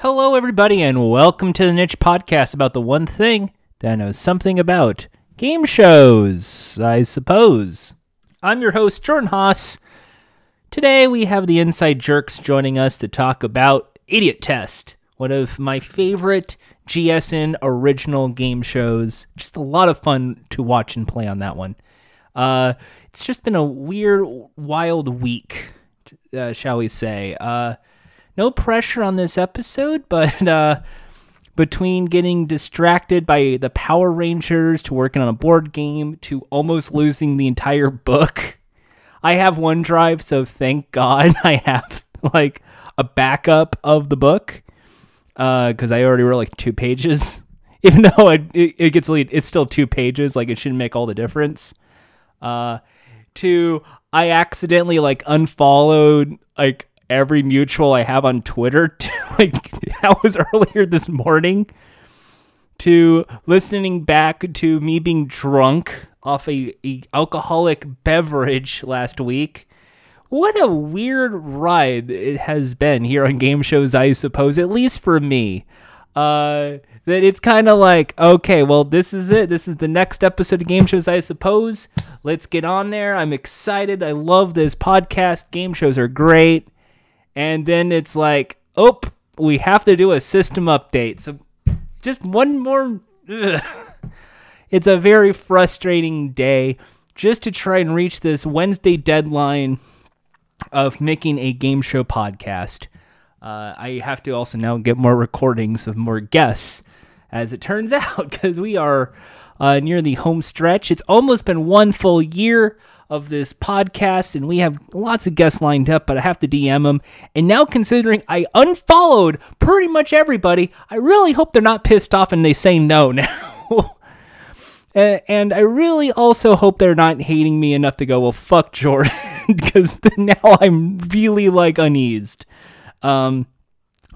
Hello, everybody, and welcome to the Niche Podcast about the one thing that I know something about game shows, I suppose. I'm your host, Jordan Haas. Today, we have the Inside Jerks joining us to talk about Idiot Test, one of my favorite GSN original game shows. Just a lot of fun to watch and play on that one. Uh, it's just been a weird, wild week, uh, shall we say. Uh, no pressure on this episode, but uh, between getting distracted by the Power Rangers to working on a board game to almost losing the entire book, I have OneDrive, so thank God I have like a backup of the book because I already wrote like two pages. Even though it, it, it gets lead, it's still two pages. Like it shouldn't make all the difference. Uh, to I accidentally like unfollowed like every mutual I have on Twitter. To, like that was earlier this morning. To listening back to me being drunk off a, a alcoholic beverage last week. What a weird ride it has been here on game shows, I suppose, at least for me. Uh, that it's kind of like, okay, well, this is it. This is the next episode of Game Shows, I suppose. Let's get on there. I'm excited. I love this podcast. Game shows are great. And then it's like, oh, we have to do a system update. So just one more. Ugh. It's a very frustrating day just to try and reach this Wednesday deadline of making a game show podcast. Uh, I have to also now get more recordings of more guests, as it turns out, because we are uh, near the home stretch. It's almost been one full year of this podcast, and we have lots of guests lined up, but I have to DM them. And now, considering I unfollowed pretty much everybody, I really hope they're not pissed off and they say no now. and I really also hope they're not hating me enough to go, well, fuck Jordan, because now I'm really like uneased. Um,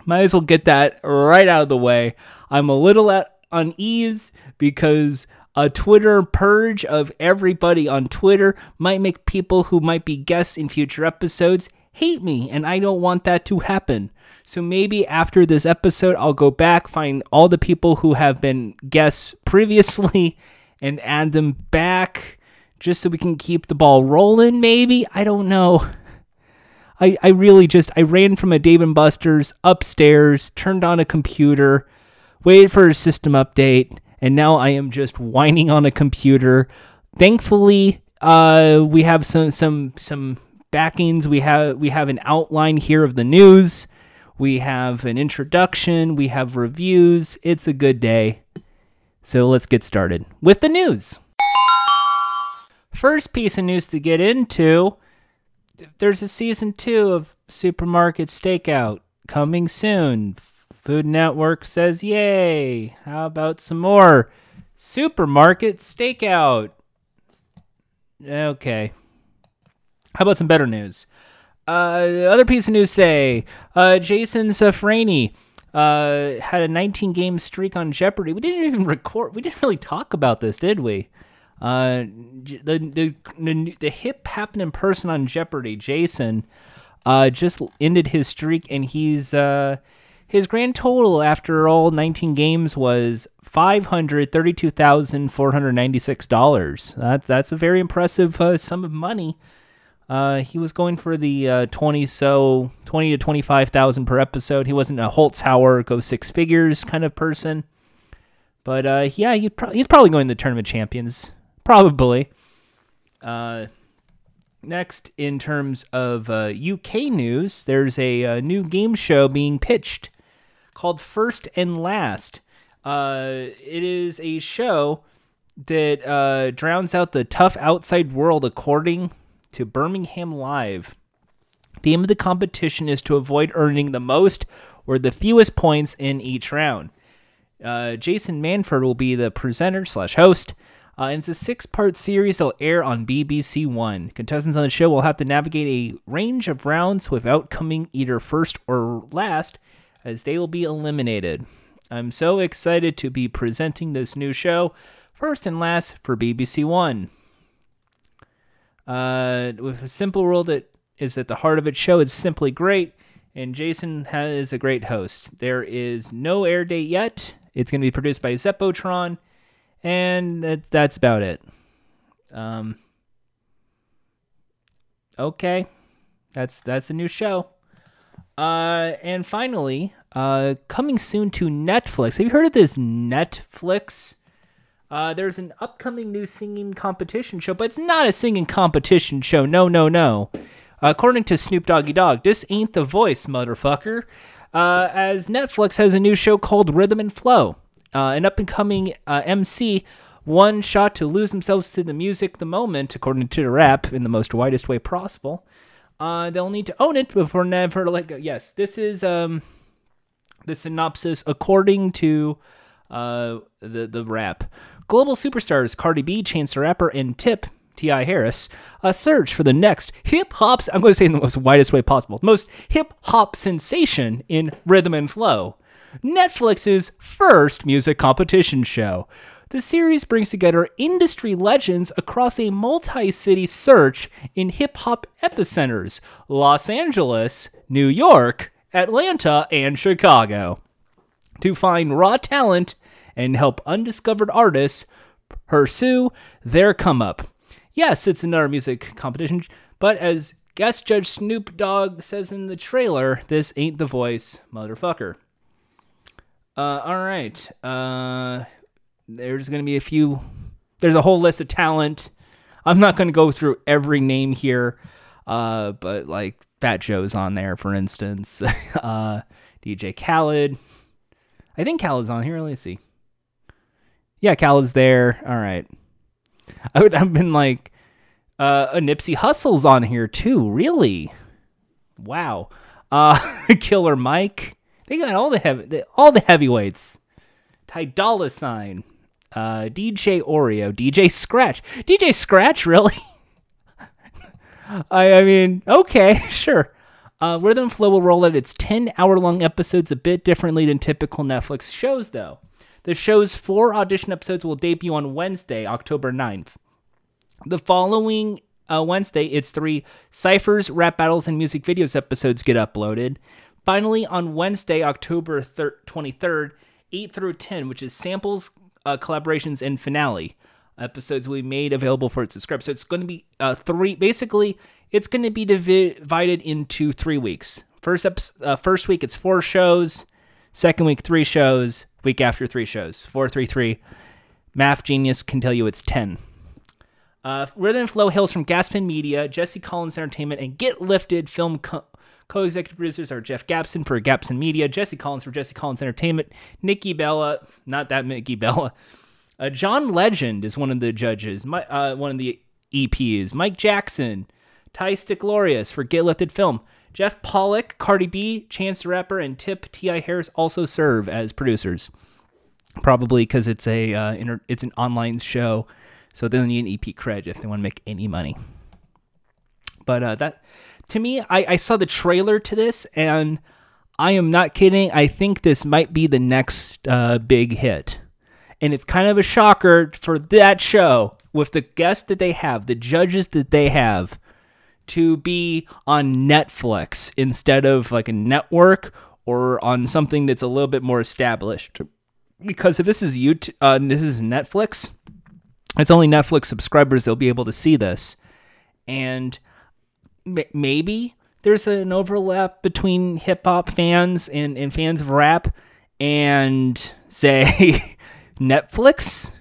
might as well get that right out of the way. I'm a little at unease because a Twitter purge of everybody on Twitter might make people who might be guests in future episodes hate me, and I don't want that to happen. So maybe after this episode, I'll go back, find all the people who have been guests previously, and add them back just so we can keep the ball rolling, maybe? I don't know. I, I really just I ran from a Dave and Buster's upstairs, turned on a computer, waited for a system update, and now I am just whining on a computer. Thankfully, uh, we have some some some backings. We have we have an outline here of the news. We have an introduction. We have reviews. It's a good day. So let's get started with the news. First piece of news to get into there's a season two of Supermarket Stakeout coming soon. Food Network says, Yay! How about some more Supermarket Stakeout? Okay. How about some better news? Uh, other piece of news today uh, Jason Safrani uh, had a 19 game streak on Jeopardy. We didn't even record, we didn't really talk about this, did we? Uh, the, the, the, the hip happening person on Jeopardy, Jason, uh, just ended his streak, and he's uh, his grand total after all 19 games was five hundred thirty-two thousand four hundred ninety-six dollars. That's a very impressive uh, sum of money. Uh, he was going for the uh, 20 so 20 to 25,000 per episode. He wasn't a Holzhauer go six figures kind of person. But uh, yeah, he'd pro- he's probably going to the tournament champions. Probably. Uh, next, in terms of uh, UK news, there's a, a, new game show being pitched called First and Last. Uh, it is a show that uh, drowns out the tough outside world according to Birmingham Live. The aim of the competition is to avoid earning the most or the fewest points in each round. Uh, Jason Manford will be the presenter slash host. Uh, and it's a six part series that'll air on BBC One. Contestants on the show will have to navigate a range of rounds without coming either first or last, as they will be eliminated. I'm so excited to be presenting this new show, first and last, for BBC One. Uh, with a simple rule that is at the heart of its show, it's simply great. and Jason has a great host. There is no air date yet. It's going to be produced by Zeppotron, and that, that's about it. Um, okay, that's that's a new show. Uh, and finally, uh, coming soon to Netflix. Have you heard of this Netflix? Uh, there's an upcoming new singing competition show, but it's not a singing competition show. No, no, no. According to Snoop Doggy Dogg, this ain't the voice, motherfucker. Uh, as Netflix has a new show called Rhythm and Flow. Uh, an up and coming uh, MC, one shot to lose themselves to the music the moment, according to the rap, in the most widest way possible. Uh, they'll need to own it before never let go. Yes, this is um, the synopsis according to uh, the the rap. Global superstars Cardi B, Chance the Rapper, and Tip T.I. Harris a search for the next hip hop. I'm going to say in the most widest way possible, most hip hop sensation in rhythm and flow. Netflix's first music competition show. The series brings together industry legends across a multi city search in hip hop epicenters Los Angeles, New York, Atlanta, and Chicago to find raw talent and help undiscovered artists pursue their come up. Yes, it's another music competition, but as guest judge Snoop Dogg says in the trailer, this ain't the voice, motherfucker. Uh, all right. Uh, there's going to be a few. There's a whole list of talent. I'm not going to go through every name here, uh, but like Fat Joe's on there, for instance. uh, DJ Khaled. I think Khaled's on here. Let's see. Yeah, Khaled's there. All right. I would have been like, uh, a Nipsey Hussle's on here too. Really? Wow. Uh, Killer Mike. They got all the heavy, all the heavyweights. Ty Dolla Sign uh, DJ Oreo, DJ Scratch, DJ Scratch, really? I, I mean, okay, sure. Uh, Rhythm Flow will roll out its 10 hour long episodes a bit differently than typical Netflix shows, though. The show's four audition episodes will debut on Wednesday, October 9th. The following uh, Wednesday, its three Cyphers, Rap Battles, and Music Videos episodes get uploaded. Finally, on Wednesday, October 23rd, 8 through 10, which is samples, uh, collaborations and finale episodes we made available for its subscribers. So it's going to be uh, three. Basically, it's going to be divided into three weeks. First episode, uh, first week it's four shows. Second week three shows. Week after three shows. Four, three, three. Math genius can tell you it's ten. Uh, Rhythm and Flow hails from Gaspin Media, Jesse Collins Entertainment, and Get Lifted Film Co- Co-executive producers are Jeff Gaspin for Gaspin Media, Jesse Collins for Jesse Collins Entertainment, Nikki Bella, not that Nikki Bella. Uh, John Legend is one of the judges, my, uh, one of the EPs. Mike Jackson, Ty Stiklorius for Get Lifted Film. Jeff Pollock, Cardi B, Chance the Rapper, and Tip T.I. Harris also serve as producers. Probably because it's a uh, inter- it's an online show, so they don't need an EP cred if they want to make any money. But uh, that to me, I, I saw the trailer to this, and I am not kidding. I think this might be the next uh, big hit. And it's kind of a shocker for that show with the guests that they have, the judges that they have, to be on Netflix instead of like a network or on something that's a little bit more established. Because if this is YouTube, uh, this is Netflix, it's only Netflix subscribers that'll be able to see this. And maybe there's an overlap between hip hop fans and, and fans of rap and say Netflix.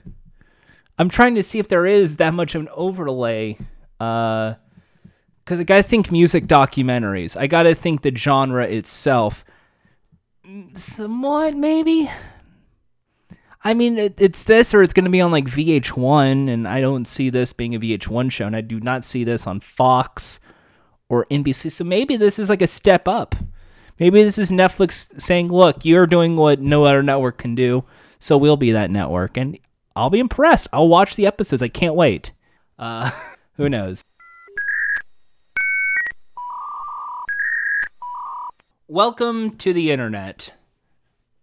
I'm trying to see if there is that much of an overlay. Uh, because I gotta think music documentaries. I gotta think the genre itself. Somewhat, maybe. I mean, it, it's this or it's to be on like VH1, and I don't see this being a VH1 show, and I do not see this on Fox or NBC. So maybe this is like a step up. Maybe this is Netflix saying, look, you're doing what no other network can do, so we'll be that network. And I'll be impressed. I'll watch the episodes. I can't wait. Uh, who knows? Welcome to the internet.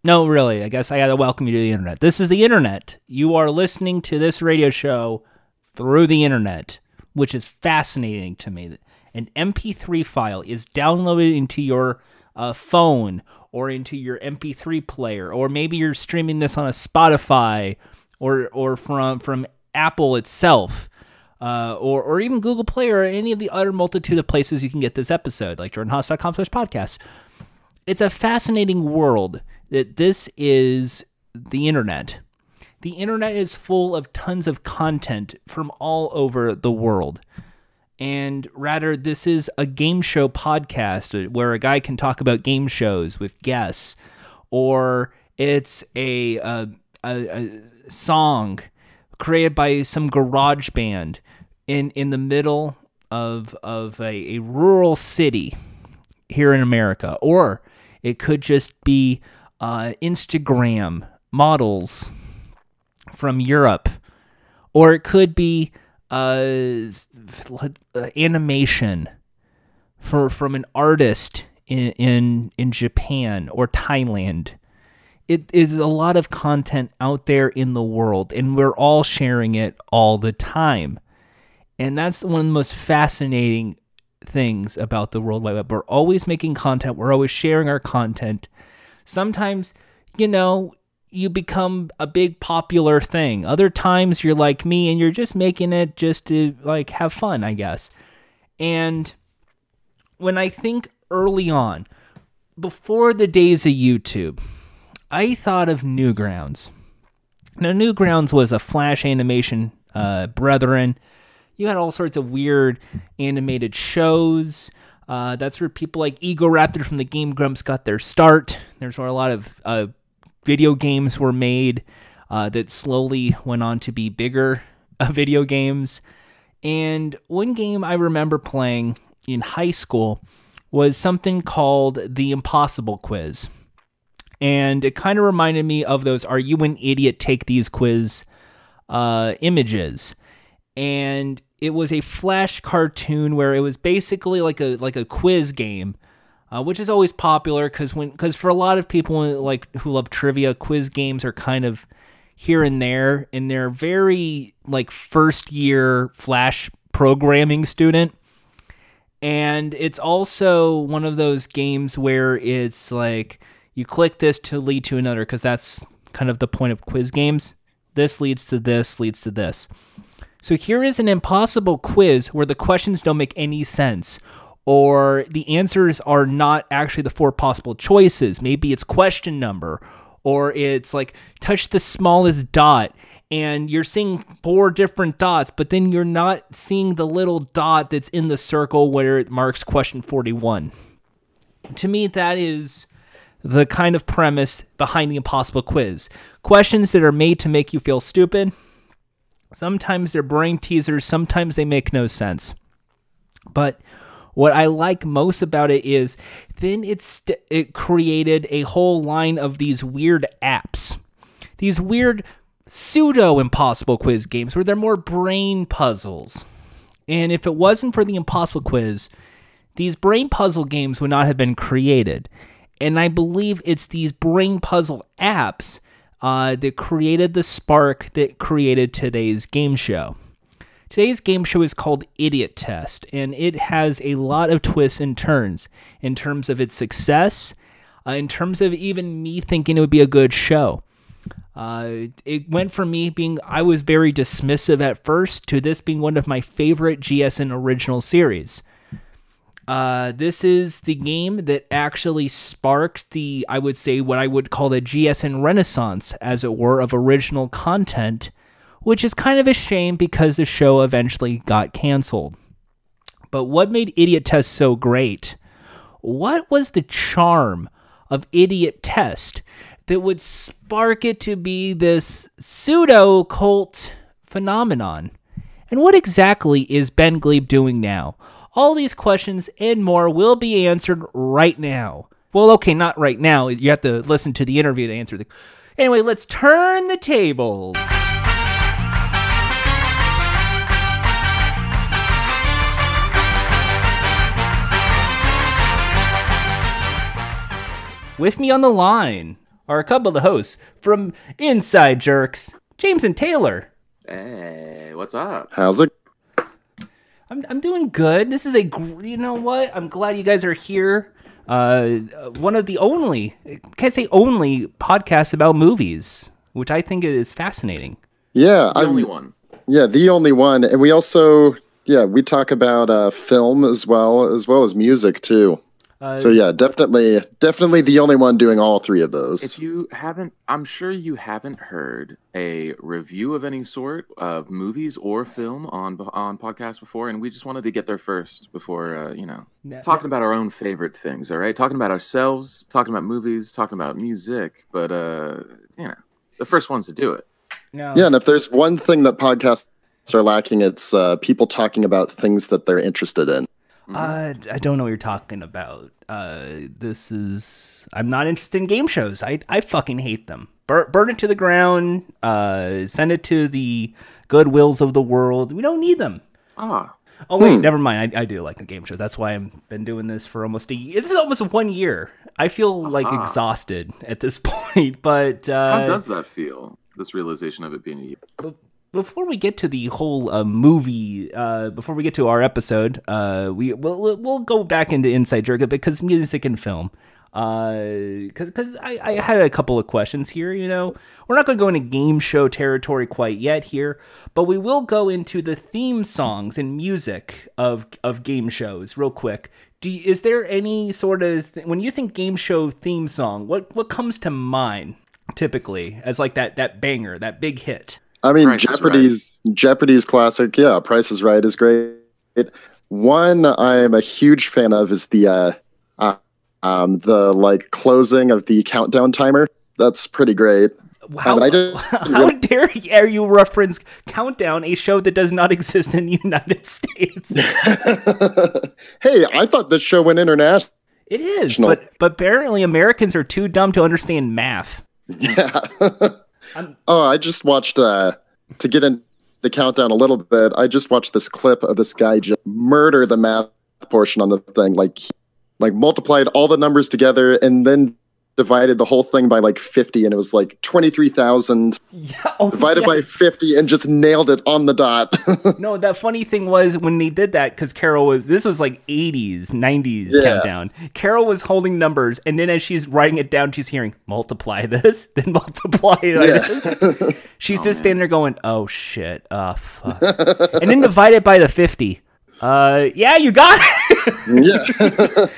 No, really, I guess I gotta welcome you to the internet. This is the internet. You are listening to this radio show through the internet, which is fascinating to me an MP3 file is downloaded into your uh, phone or into your MP3 player, or maybe you're streaming this on a Spotify or or from from Apple itself. Uh, or, or even Google Play or any of the other multitude of places you can get this episode, like jordanhaas.com slash podcast. It's a fascinating world that this is the internet. The internet is full of tons of content from all over the world. And rather, this is a game show podcast where a guy can talk about game shows with guests, or it's a, a, a, a song created by some garage band in in the middle of of a, a rural city here in America, or it could just be uh, Instagram models from Europe, or it could be uh, animation for from an artist in in in Japan or Thailand it is a lot of content out there in the world, and we're all sharing it all the time. And that's one of the most fascinating things about the World Wide Web. We're always making content, we're always sharing our content. Sometimes, you know, you become a big popular thing. Other times you're like me and you're just making it just to like have fun, I guess. And when I think early on, before the days of YouTube, I thought of Newgrounds. Now, Newgrounds was a Flash animation uh, brethren. You had all sorts of weird animated shows. Uh, that's where people like Egoraptor from the Game Grumps got their start. There's where a lot of uh, video games were made uh, that slowly went on to be bigger uh, video games. And one game I remember playing in high school was something called the Impossible Quiz and it kind of reminded me of those "Are you an idiot? Take these quiz" uh, images, and it was a flash cartoon where it was basically like a like a quiz game, uh, which is always popular because when because for a lot of people like who love trivia, quiz games are kind of here and there, and they're very like first year flash programming student. And it's also one of those games where it's like you click this to lead to another because that's kind of the point of quiz games. This leads to this, leads to this. So here is an impossible quiz where the questions don't make any sense or the answers are not actually the four possible choices. Maybe it's question number or it's like touch the smallest dot and you're seeing four different dots, but then you're not seeing the little dot that's in the circle where it marks question 41. To me, that is the kind of premise behind the impossible quiz. Questions that are made to make you feel stupid. Sometimes they're brain teasers, sometimes they make no sense. But what I like most about it is then it's it created a whole line of these weird apps. These weird pseudo impossible quiz games where they're more brain puzzles. And if it wasn't for the impossible quiz, these brain puzzle games would not have been created. And I believe it's these brain puzzle apps uh, that created the spark that created today's game show. Today's game show is called Idiot Test, and it has a lot of twists and turns in terms of its success, uh, in terms of even me thinking it would be a good show. Uh, it went from me being, I was very dismissive at first, to this being one of my favorite GSN original series. Uh, this is the game that actually sparked the, I would say, what I would call the GSN renaissance, as it were, of original content, which is kind of a shame because the show eventually got canceled. But what made Idiot Test so great? What was the charm of Idiot Test that would spark it to be this pseudo cult phenomenon? And what exactly is Ben Gleib doing now? All these questions and more will be answered right now. Well, okay, not right now. You have to listen to the interview to answer the. Anyway, let's turn the tables. With me on the line are a couple of the hosts from Inside Jerks, James and Taylor. Hey, what's up? How's it I'm, I'm doing good. This is a, you know what? I'm glad you guys are here. uh, one of the only, can't say only, podcasts about movies, which I think is fascinating. Yeah, The I'm only one. yeah the only one, and we also yeah we talk about uh, film as well as well as music too. Uh, So yeah, definitely definitely the only one doing all three of those. If you haven't, I'm sure you haven't heard a review of any sort of movies or film on on podcast before, and we just wanted to get there first before uh, you know No- talking about our own favorite things. All right, talking about ourselves, talking about movies, talking about music, but uh, you know, the first ones to do it. no. Yeah, and if there's one thing that podcasts are lacking, it's uh, people talking about things that they're interested in. Uh, I don't know what you're talking about. Uh, this is. I'm not interested in game shows. I I fucking hate them. Burn, burn it to the ground. Uh, send it to the goodwills of the world. We don't need them. Ah, Oh wait, never mind. I, I do like a game show. That's why I've been doing this for almost a year. This is almost one year. I feel like exhausted at this point. But uh, how does that feel? This realization of it being a year. Before we get to the whole uh, movie, uh, before we get to our episode, uh, we we'll, we'll- go back into Inside Joke because music and film. Because because I, I had a couple of questions here. You know, we're not going to go into game show territory quite yet here, but we will go into the theme songs and music of of game shows real quick. Do you, is there any sort of th- when you think game show theme song, what what comes to mind typically as like that that banger, that big hit? I mean, Price Jeopardy's Jeopardy's classic. Yeah, Price is Right is great. One I'm a huge fan of is the uh, uh, um, the like closing of the countdown timer. That's pretty great. How, I how dare you reference Countdown, a show that does not exist in the United States? hey, I thought this show went international. It is, but but apparently Americans are too dumb to understand math. Yeah. I'm- oh, I just watched uh to get in the countdown a little bit. I just watched this clip of this guy just murder the math portion on the thing, like like multiplied all the numbers together and then divided the whole thing by like 50 and it was like 23,000 Yeah, oh, divided by 50 and just nailed it on the dot. No, that funny thing was when they did that because Carol was this was like 80s, 90s Yeah. countdown. Carol was holding numbers, and then as she's writing it down, she's hearing multiply this, then multiply this. She's oh, just standing there going, "Oh shit, oh fuck," and then divide it by the 50. Uh, yeah, you got it.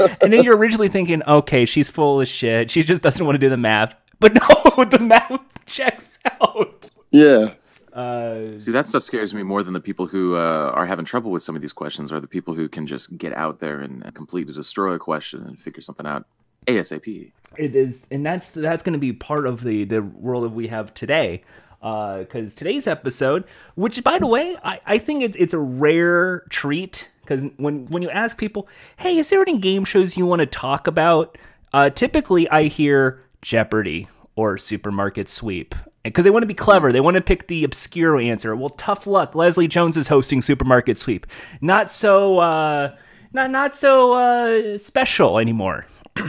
yeah. and then you're originally thinking, okay, she's full of shit. She just doesn't want to do the math. But no, the math checks out. yeah. Uh, See, that stuff scares me more than the people who uh, are having trouble with some of these questions, or the people who can just get out there and completely destroy a question and figure something out ASAP. it is, and that's that's going to be part of the the world that we have today. Because today's episode, which by the way, I, I think it, it's a rare treat. Because when when you ask people, hey, is there any game shows you want to talk about? Uh, typically, I hear Jeopardy or Supermarket Sweep. Because they want to be clever, they want to pick the obscure answer. Well, tough luck. Leslie Jones is hosting Supermarket Sweep. Not so, uh, not not so uh, special anymore.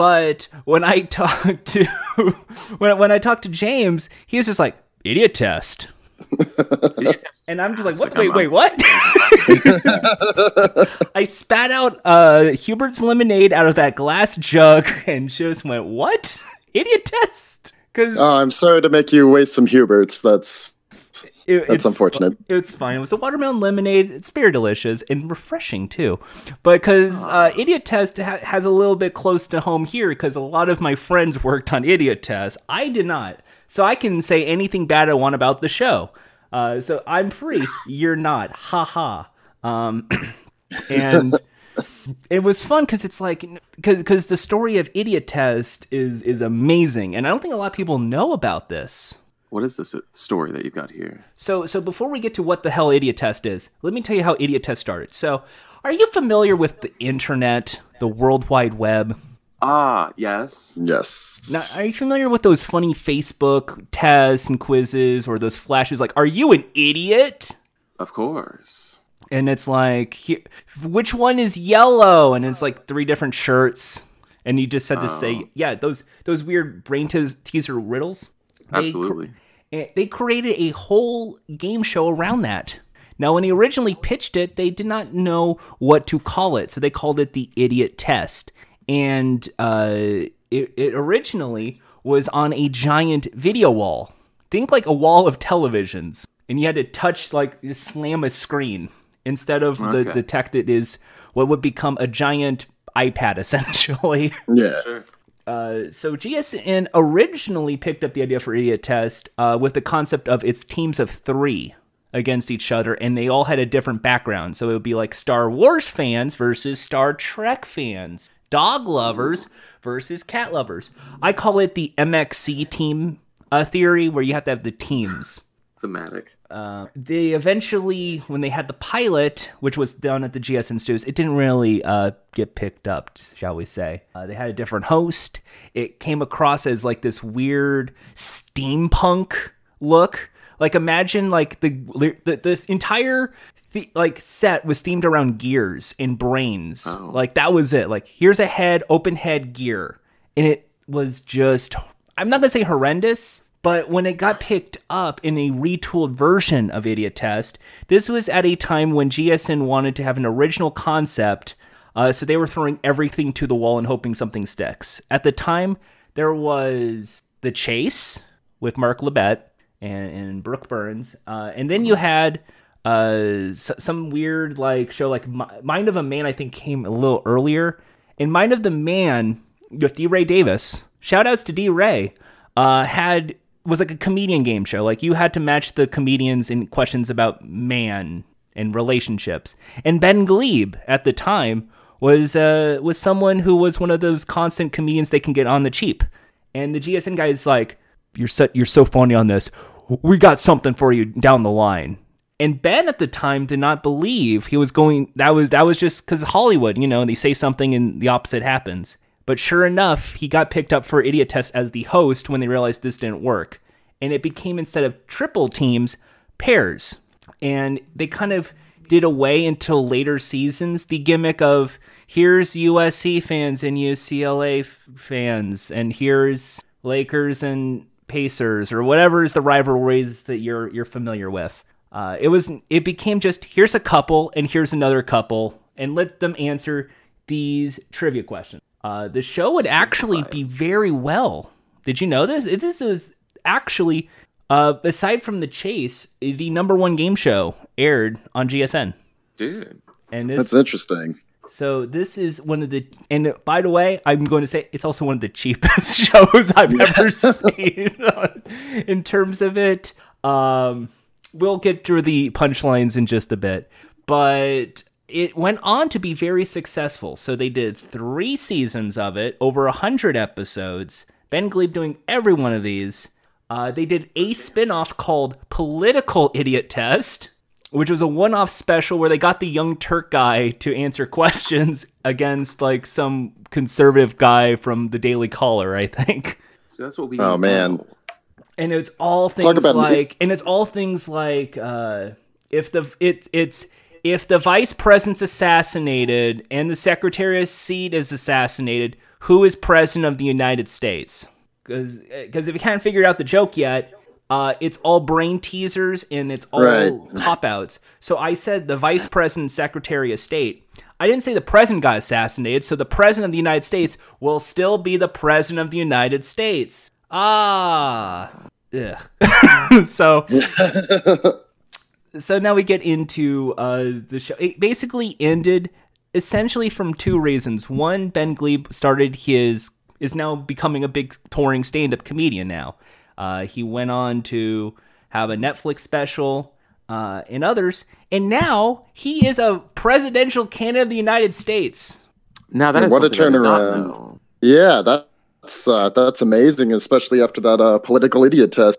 But when I talk to when when I talk to James, he was just like idiot test, and I'm just like, what? Wait, wait, what? I spat out uh, Hubert's lemonade out of that glass jug, and just went, "What? Idiot test?" Because Oh, I'm sorry to make you waste some Huberts. That's that's unfortunate. It's fine. It was a watermelon lemonade. It's very delicious and refreshing too. But because uh, Idiot Test ha- has a little bit close to home here, because a lot of my friends worked on Idiot Test. I did not, so I can say anything bad I want about the show. Uh, so I'm free. You're not. Ha ha. Um, and it was fun because it's like because because the story of Idiot Test is is amazing, and I don't think a lot of people know about this. What is this uh, story that you've got here? So, so before we get to what the hell Idiot Test is, let me tell you how Idiot Test started. So, are you familiar with the internet, the World Wide Web? Ah, yes. Yes. Now, are you familiar with those funny Facebook tests and quizzes or those flashes like, are you an idiot? Of course. And it's like, here, which one is yellow? And it's like three different shirts. And you just had to say, yeah, those those weird brain teas- teaser riddles. They Absolutely. and they created a whole game show around that. Now, when they originally pitched it, they did not know what to call it, so they called it the Idiot Test. And uh, it, it originally was on a giant video wall. Think like a wall of televisions, and you had to touch like just slam a screen instead of the the tech that is what would become a giant iPad essentially. Yeah. Sure. Uh, so GSN originally picked up the idea for Idiot Test uh, with the concept of its teams of three against each other, and they all had a different background. So it would be like Star Wars fans versus Star Trek fans, dog lovers versus cat lovers. I call it the MXC team uh, theory, where you have to have the teams. Thematic. They eventually, when they had the pilot, which was done at the GSN studios, it didn't really uh, get picked up, shall we say. Uh, they had a different host. It came across as like this weird steampunk look. Like imagine like the the, the entire the, like set was themed around gears and brains. Like that was it. Like here's a head, open head gear, and it was just I'm not gonna say horrendous, but when it got picked up in a retooled version of Idiot Test, this was at a time when GSN wanted to have an original concept, uh, so they were throwing everything to the wall and hoping something sticks. At the time, there was The Chase with Mark Labbett and, and Brooke Burns, uh, and then you had uh, some weird like show like Mind of a Man. I think came a little earlier. In Mind of the Man with D. Ray Davis, shout outs to D. Ray, uh, had was like a comedian game show. Like you had to match the comedians in questions about man and relationships. And Ben Gleib at the time was uh, was someone who was one of those constant comedians they can get on the cheap. And the GSN guy is like, "You're so you're so funny on this. We got something for you down the line." And Ben at the time did not believe he was going. That was that was just because Hollywood, you know, they say something and the opposite happens. But sure enough, he got picked up for Idiot Test as the host when they realized this didn't work, and it became instead of triple teams, pairs. And they kind of did away until later seasons the gimmick of here's USC fans and UCLA f- fans, and here's Lakers and Pacers, or whatever is the rivalries that you're you're familiar with. Uh, it was it became just here's a couple and here's another couple, and let them answer these trivia questions. Uh, the show would actually be very well. Did you know this? This was actually, uh, aside from the chase, the number one game show aired on GSN. Dude. And this, That's interesting. so this is one of the and by the way, I'm going to say it's also one of the cheapest shows I've ever seen in terms of it. Um, we'll get through the punchlines in just a bit, but it went on to be very successful. So they did three seasons of it, over a hundred episodes. Ben Gleib doing every one of these. Uh, they did a spin-off called Political Idiot Test, which was a one-off special where they got the young Turk guy to answer questions against like some conservative guy from the Daily Caller, I think. So that's what we. Oh, man. And it's all things like, and it's all things like, uh, if the it it's if the vice president's assassinated and the secretary of state is assassinated, who is president of the United States? Because if you can't figure out the joke yet, uh, it's all brain teasers and it's all Right. cop outs. So I said the vice president, secretary of state. I didn't say the president got assassinated, so the president of the United States will still be the president of the United States. Ah. yeah. so so now we get into uh, the show. It basically ended essentially from two reasons. One, Ben Gleib started his is now becoming a big touring stand-up comedian. Now, uh, he went on to have a Netflix special uh, and others, and now he is a presidential candidate of the United States. Now that is What a something I did not turnaround. Yeah, Yeah, that's uh, that's amazing, especially after that uh, political idiot test.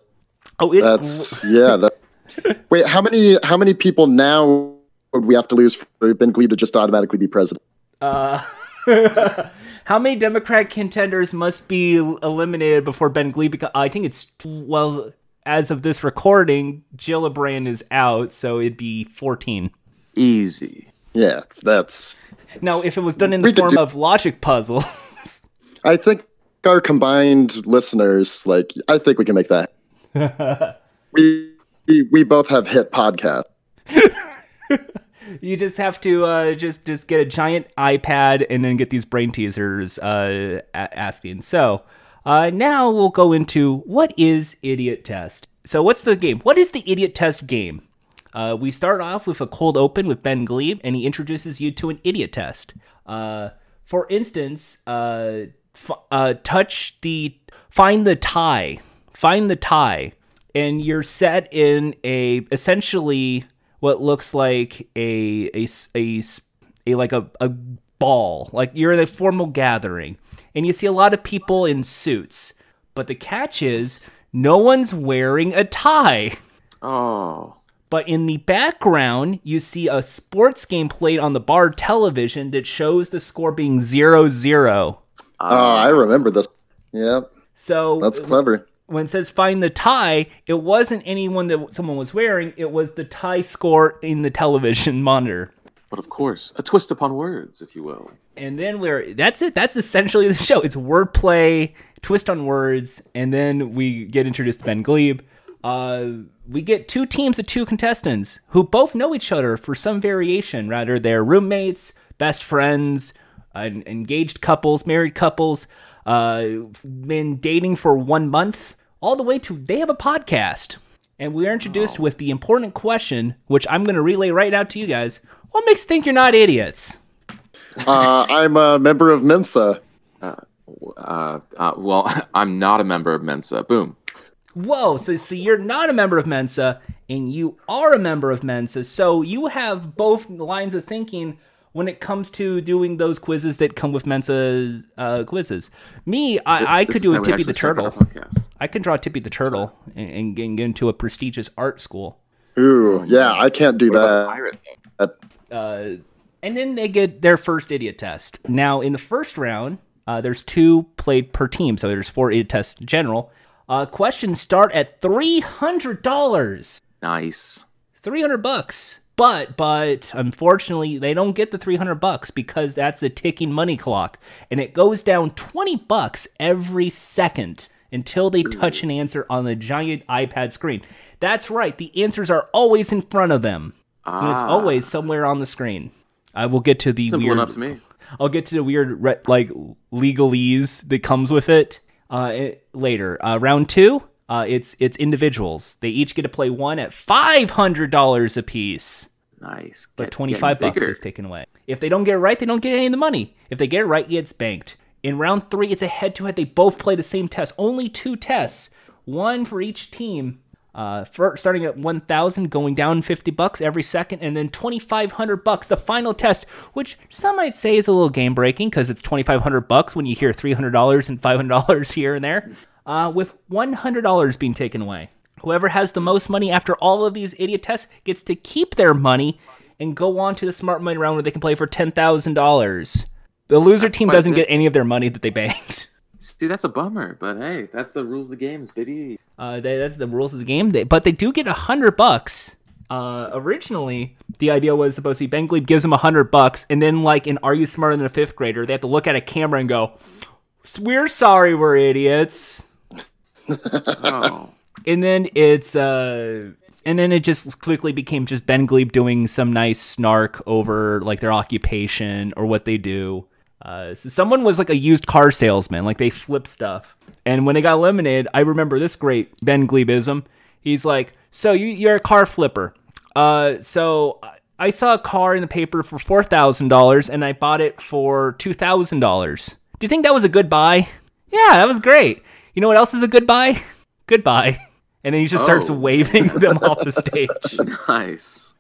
Oh, it's That's yeah. That, wait, how many how many people now would we have to lose for Ben Glee to just automatically be president? Uh, how many Democrat contenders must be eliminated before Ben Glee? Beca- I think it's well, as of this recording, Gillibrand is out, so it'd be fourteen. Easy. Yeah, that's. Now, if it was done in the form do- of logic puzzles. I think our combined listeners, like, I think we can make that. we we, we both have hit podcast. You just have to uh, just just get a giant iPad and then get these brain teasers uh, a- asking. So uh, now we'll go into what is Idiot Test. So what's the game? What is the Idiot Test game? Uh, we start off with a cold open with Ben Gleib, and he introduces you to an idiot test. Uh, for instance, uh, uh, touch the find the tie, find the tie, and you're set in a essentially what looks like a a a, a like a, a ball, like you're in a formal gathering, and you see a lot of people in suits. But the catch is, no one's wearing a tie. Oh, But in the background, you see a sports game played on the bar television that shows the score being 0 0. Oh, I remember this. Yep, So that's clever. when it says find the tie, it wasn't anyone that someone was wearing, it was the tie score in the television monitor. but of course, a twist upon words, if you will. And then we're that's it. That's essentially the show. It's wordplay, twist on words, and then we get introduced to Ben Gleib. Uh, we get two teams of two contestants who both know each other for some variation. Rather, they're roommates, best friends, engaged couples, married couples, uh, been dating for one month, all the way to they have a podcast. And we are introduced with the important question, which I'm going to relay right now to you guys. What makes you think you're not idiots? Uh, I'm a member of Mensa. Uh, uh, well, I'm not a member of Mensa. Boom. Whoa, so, so you're not a member of Mensa and you are a member of Mensa. So you have both lines of thinking when it comes to doing those quizzes that come with Mensa uh, quizzes. Me, I, I could do a Tippy the actually started our Turtle. I can draw Tippy the Turtle and, and get into a prestigious art school. Ooh, yeah, I can't do What that. Uh, and then they get their first idiot test. Now, in the first round, uh, there's two played per team, so there's four idiot tests in general. Uh, questions start at three hundred dollars. Nice. 300 bucks. But but unfortunately, they don't get the 300 bucks because that's the ticking money clock and it goes down 20 bucks every second until they touch an answer on the giant iPad screen. That's right, the answers are always in front of them. And it's Ah. always somewhere on the screen. I will get to the Simple weird enough to me. I'll get to the weird re- like legalese that comes with it uh, it- later. Uh, round two, uh, it's it's individuals. They each get to play one at five hundred dollars a piece, Nice. but Get- twenty five bucks bigger. is taken away. If they don't get it right, they don't get any of the money. If they get it right, it's banked. In round three, it's a head to head. They both play the same test. Only two tests, one for each team. Uh, for, starting at 1000 going down 50 bucks every second and then 2500 bucks the final test which some might say is a little game breaking because it's 2500 bucks when you hear $300 and $500 here and there uh, with $100 being taken away whoever has the most money after all of these idiot tests gets to keep their money and go on to the smart money round where they can play for $10000 the loser team doesn't get any of their money that they banked See, that's a bummer, but hey, that's the rules of the games, baby. Uh, they, that's the rules of the game. They, but they do get a hundred bucks. Uh, originally, the idea was supposed to be Ben Gleib gives them a hundred bucks, and then like in Are You Smarter Than a Fifth Grader, they have to look at a camera and go, "We're sorry, we're idiots." Oh, And then it's uh, and then it just quickly became just Ben Gleib doing some nice snark over like their occupation or what they do. Uh, so someone was like a used car salesman, like they flip stuff. And when they got eliminated, I remember this great Ben Gleibism. He's like, "So you you're a car flipper. Uh, so I- saw a car in the paper for four thousand dollars, and I bought it for two thousand dollars. Do you think that was a good buy? Yeah, that was great. You know what else is a good buy? Goodbye." And then he just starts Oh. waving them off the stage. nice.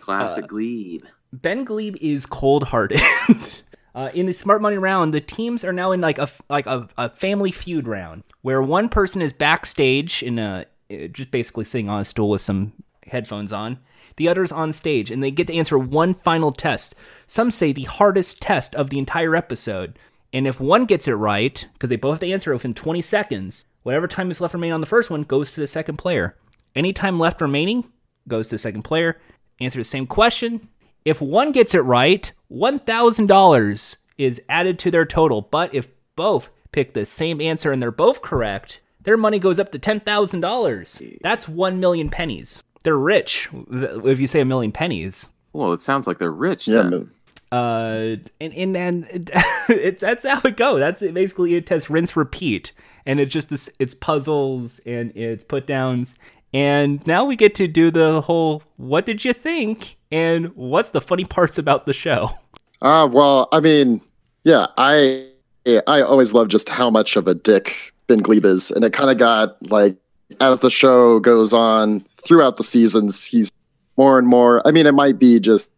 Classic Uh, Gleib. Ben Gleib is cold-hearted. uh, in the Smart Money round, the teams are now in like a like a, a family feud round where one person is backstage in a uh, just basically sitting on a stool with some headphones on. The other's on stage, and they get to answer one final test. Some say the hardest test of the entire episode. And if one gets it right, because they both have to answer it within 20 seconds, whatever time is left remaining on the first one goes to the second player. Any time left remaining goes to the second player. Answer the same question. If one gets it right, $1,000 is added to their total. But if both pick the same answer and they're both correct, their money goes up to $10,000. That's 1 million pennies. They're rich if you say a million pennies. Well, it sounds like they're rich. Yeah, then. Uh, and and then it, it, that's how it goes. That's basically it tests rinse repeat, and it's just this. It's puzzles and it's put downs, and now we get to do the whole. What did you think? And what's the funny parts about the show? Uh, well, I mean, yeah, I I always love just how much of a dick Ben Gleib is, and it kind of got like as the show goes on throughout the seasons, he's more and more. I mean, it might be just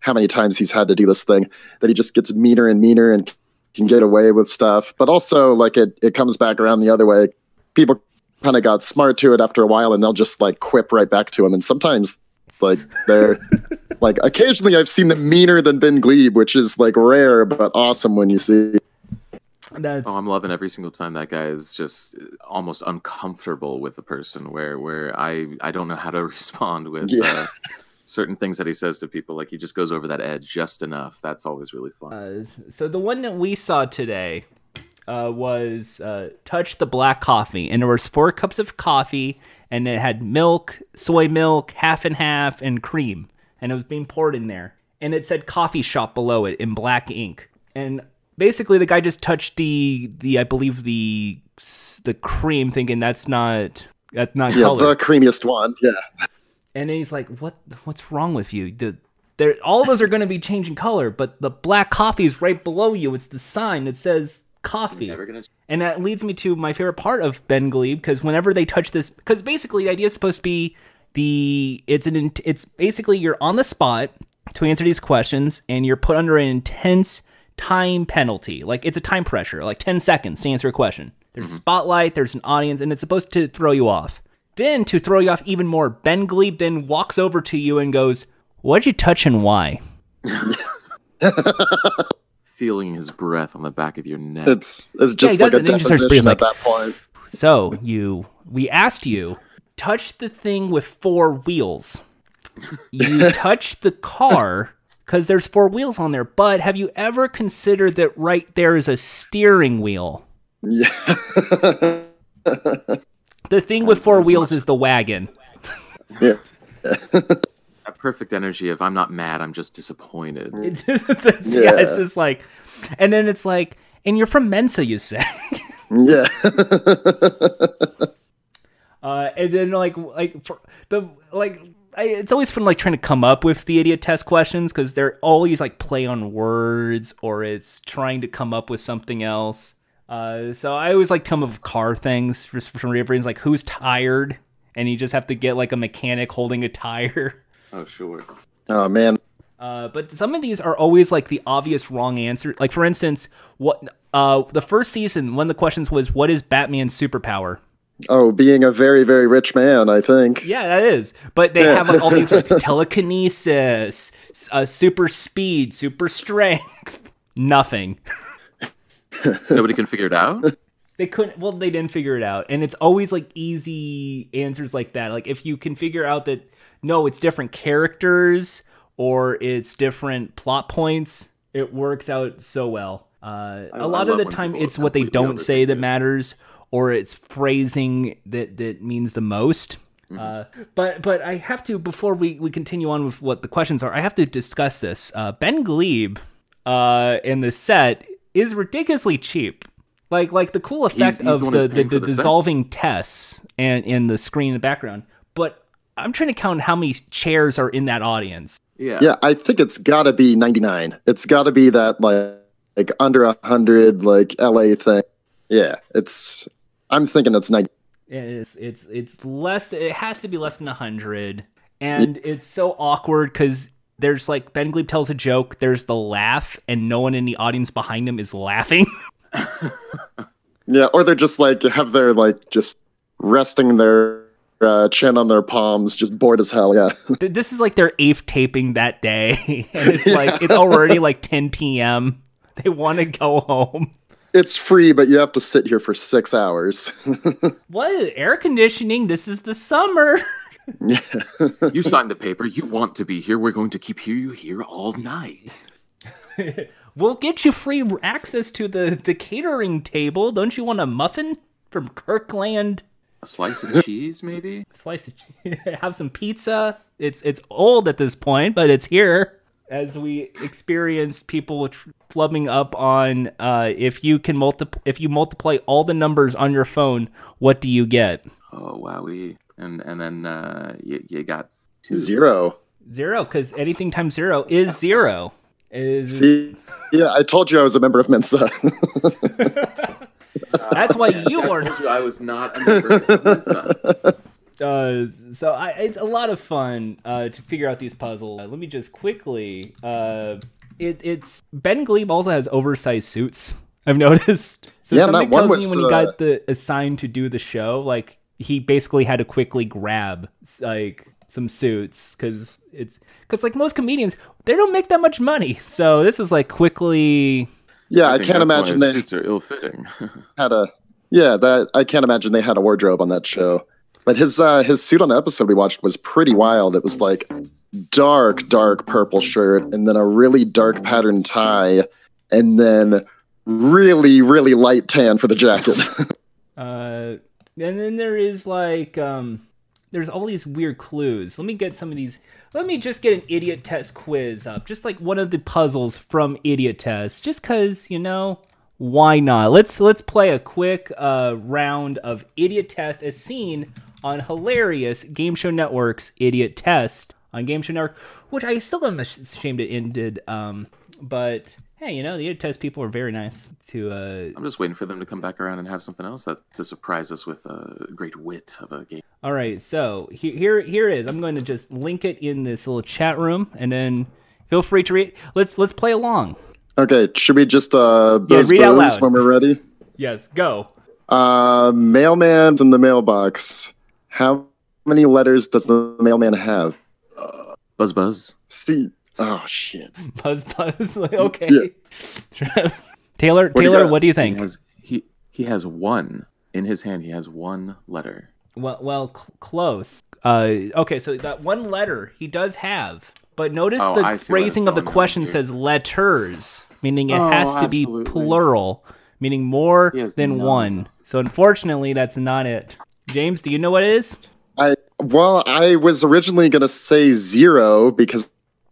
how many times he's had to do this thing that he just gets meaner and meaner and can get away with stuff, but also like it it comes back around the other way. People kind of got smart to it after a while, and they'll just like quip right back to him, and sometimes like they're like occasionally I've seen them meaner than Ben Gleib, which is like rare but awesome when you see. That's Oh, I'm loving every single time that guy is just almost uncomfortable with the person. Where where I I don't know how to respond with Yeah. uh, certain things that he says to people. Like he just goes over that edge just enough. That's always really fun. Uh, so the one that we saw today uh, was uh, touch the black coffee, and there was four cups of coffee, and it had milk, soy milk, half and half, and cream, and it was being poured in there, and it said coffee shop below it in black ink, and basically the guy just touched the the I believe the the cream, thinking that's not that's not Yeah, color. the creamiest one. Yeah. And then he's like, "What? What's wrong with you? The, they're, all of those are going to be changing color, but the black coffee is right below you. It's the sign that says coffee." Gonna. And that leads me to my favorite part of Ben Gleib because whenever they touch this, because basically the idea is supposed to be the it's an it's basically you're on the spot to answer these questions and you're put under an intense time penalty. Like it's a time pressure, like 10 seconds to answer a question. There's a mm-hmm. spotlight, there's an audience, and it's supposed to throw you off. Then to throw you off even more, Ben Gleib then walks over to you and goes, "What'd you touch and why?" Feeling his breath on the back of your neck. It's it's just he like a it, and then he just starts deposition at that point. So you, we asked you, touch the thing with four wheels. You touch the car because there's four wheels on there. But have you ever considered that right there is a steering wheel? Yeah. The thing with four wheels is the wagon. yeah. that perfect energy of I'm not mad, I'm just disappointed. It's, it's- yeah. it's just like, and then it's like, and you're from Mensa, you say. Yeah. Uh, and then like like for the like I, it's always fun like trying to come up with the idiot test questions because they're always like play on words or it's trying to come up with something else. Uh, so I always like come up with car things for, for some reasons like who's tired and you just have to get like a mechanic holding a tire. Oh sure. oh man. Uh, but some of these are always like the obvious wrong answer. Like for instance, what uh, the first season one of the questions was what is Batman's superpower? Oh, being a very very rich man, I think. Yeah, that is. But they have like all these like telekinesis, uh, super speed, super strength. Nothing. Nobody can figure it out. They couldn't. Well, they didn't figure it out, and it's always like easy answers like that. Like if you can figure out that no, it's different characters or it's different plot points, it works out so well. Uh, I a lot of the time, it's what they don't say that matters, or it's phrasing that that means the most. Mm-hmm. Uh, but but I have to before we, we continue on with what the questions are. I have to discuss this. Uh, ben Gleib uh, in the set is ridiculously cheap. Like like the cool effect he's the of one the, the, the, for the set. dissolving tests and in the screen in the background. But I'm trying to count how many chairs are in that audience. Yeah. Yeah, I think it's got to be 99. It's got to be that like like under a 100 like LA thing. Yeah, it's I'm thinking it's 90. It's it's it's less. It has to be less than hundred, and it's so awkward because there's like Ben Gleib tells a joke. There's the laugh, and no one in the audience behind him is laughing. Yeah, or they're just like have their like just resting their uh, chin on their palms, just bored as hell. Yeah. This is like their eighth taping that day, and it's like it's already like 10 p.m. They want to go home. it's free, but you have to sit here for six hours. What air conditioning? This is the summer. You signed the paper. You want to be here. We're going to keep you here all night. We'll get you free access to the the catering table. Don't you want a muffin from Kirkland? A slice of cheese, maybe. A Slice of cheese. have some pizza. It's it's old at this point, but it's here. As we experience people tr- flubbing up on uh, if you can multiply if you multiply all the numbers on your phone, what do you get? Oh wowie! And and then uh, you you got two. Zero. Zero, because anything times zero is zero. Is See, yeah, I told you I was a member of Mensa. that's why you I are told you I was not a member of Mensa. uh, so I, it's a lot of fun uh, to figure out these puzzles. Uh, let me just quickly. Uh, it, it's Ben Gleib also has oversized suits. I've noticed. So Yeah, that something one tells was, me when he uh, got the assigned to do the show, like he basically had to quickly grab like some suits because it's because like most comedians they don't make that much money. So this is like quickly. yeah, I, think can't imagine his they suits are ill-fitting. had a. Yeah, that I can't imagine they had a wardrobe on that show. But his uh, his suit on the episode we watched was pretty wild. It was like dark, dark purple shirt, and then a really dark pattern tie, and then really, really light tan for the jacket. Uh, and then there is like um, there's all these weird clues. Let me get some of these. Let me just get an idiot test quiz up, just like one of the puzzles from Idiot Test, just cause you know why not? Let's let's play a quick uh, round of Idiot Test as seen on hilarious Game Show Network's Idiot Test on Game Show Network, which I still am ashamed it ended. Um, but hey, you know the Idiot Test people are very nice to uh, I'm just waiting for them to come back around and have something else that to surprise us with a great wit of a game. All right, so he- here here it is. I'm going to just link it in this little chat room, and then feel free to read. Let's let's play along. okay, should we just uh, buzz read buzz when we're ready? Yes, go. Uh, mailman in the mailbox. How many letters does the mailman have? Buzz buzz. See, oh shit. Buzz buzz. Like, okay. Taylor do you Taylor, what do you He think? has he he has one in his hand. He has one letter. Well, well, cl- close. Uh, okay, so that one letter he does have, but notice Oh, the I see what it's phrasing of the question says letters, meaning it Oh, has to be plural, meaning more than none. one. So unfortunately, that's not it. James, do you know what it is? I well, I was originally gonna say zero because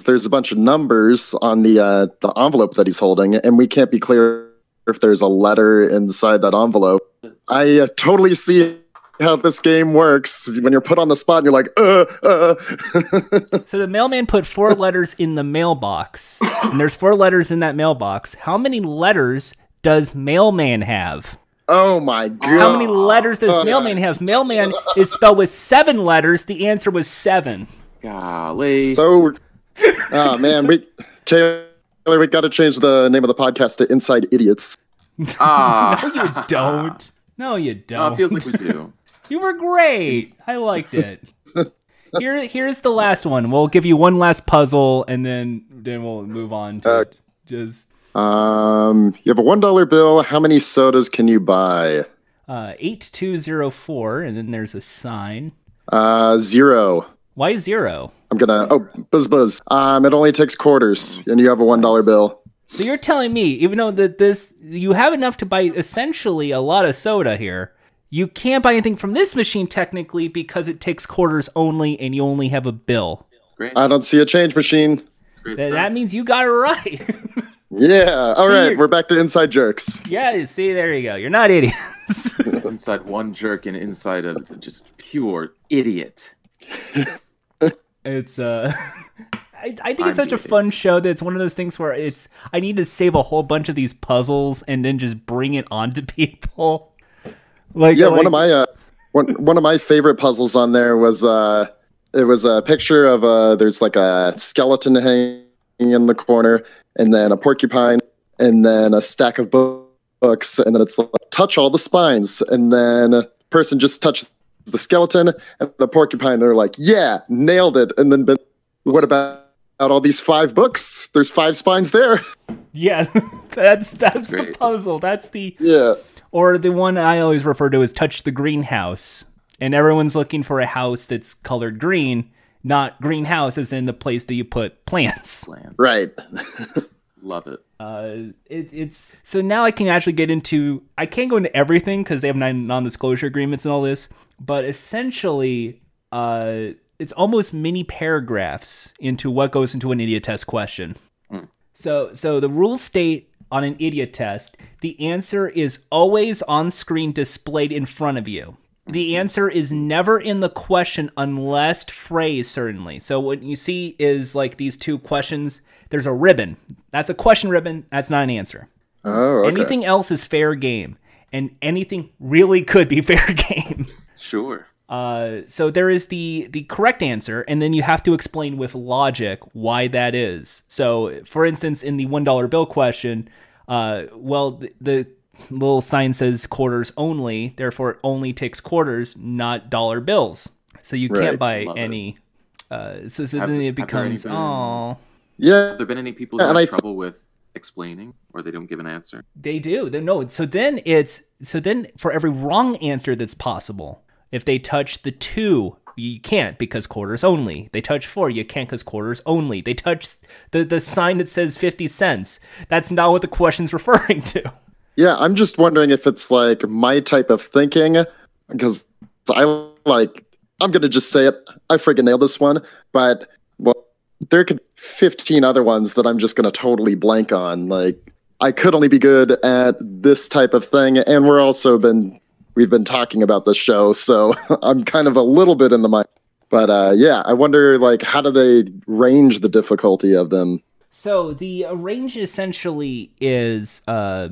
there's a bunch of numbers on the uh, the envelope that he's holding, and we can't be clear if there's a letter inside that envelope. I uh, totally see how this game works when you're put on the spot and you're like, uh, uh. So the mailman put four letters in the mailbox, and there's four letters in that mailbox. How many letters does mailman have? oh my god! How many letters does mailman have? Mailman is spelled with seven letters. The answer was seven. Golly. So, oh man, we Taylor, we got to change the name of the podcast to Inside Idiots. ah, no, You don't. No, you don't. it feels like we do. You were great. I liked it. Here, here's the last one. We'll give you one last puzzle, and then then we'll move on to Uh, just Um, you have a one dollar bill. How many sodas can you buy? uh, eight two zero four, and then there's a sign. Uh, zero. Why zero? I'm gonna. Oh, buzz buzz. Um, it only takes quarters, and you have a one dollar bill. So you're telling me, even though that this you have enough to buy essentially a lot of soda here, you can't buy anything from this machine technically because it takes quarters only, and you only have a bill. Great. I don't see a change machine. Great That, that means you got it right. Yeah. All See, right, we're back to inside jerks. yeah, see, there you go. You're not idiots. inside one jerk and inside of just pure idiot. It's uh I, I think it's such a fun show that it's one of those things where it's I need to save a whole bunch of these puzzles and then just bring it onto people. Like Yeah, like- one of my uh, one one of my favorite puzzles on there was uh, it was a picture of uh, there's like a skeleton hanging in the corner, and then a porcupine, and then a stack of books, and then it's like touch all the spines, and then a person just touches the skeleton and the porcupine. They're like, yeah, nailed it, and then but what about? Out all these five books, there's five spines there. Yeah, that's that's the great. puzzle. That's the yeah, or the one I always refer to as touch the greenhouse. And everyone's looking for a house that's colored green, not greenhouse as in the place that you put plants. Right. Love it. Uh, it, it's so now I can actually get into. I can't go into everything because they have nine non-disclosure agreements and all this. But essentially, uh, it's almost mini paragraphs into what goes into an idiot test question. So, so the rules state on an idiot test, the answer is always on screen displayed in front of you. The answer is never in the question unless phrased certainly. So what you see is like these two questions. There's a ribbon. That's a question ribbon. That's not an answer. Oh, okay. Anything else is fair game, and anything really could be fair game. Sure. Uh, so there is the the correct answer, and then you have to explain with logic why that is. So, for instance, in the one dollar bill question, uh, well, the, the little sign says quarters only, therefore it only takes quarters, not dollar bills. So you can't buy Love any. Uh, so so Have- then it becomes oh Yeah, Have there been any people Yeah, who and have I th- trouble with explaining or they don't give an answer? They do. They no. So then it's so then for every wrong answer that's possible, if they touch the two, you can't because quarters only. They touch four, you can't because quarters only. They touch the the sign that says fifty cents. That's not what the question's referring to. Yeah, I'm just wondering if it's like my type of thinking because I like I'm gonna just say it. I freaking nailed this one, but well, there could 15 other ones that I'm just gonna totally blank on. Like I could only be good at this type of thing, and we're also been we've been talking about the show, so I'm kind of a little bit in the mind. But uh, yeah, I wonder like how do they range the difficulty of them? So the uh, range essentially is uh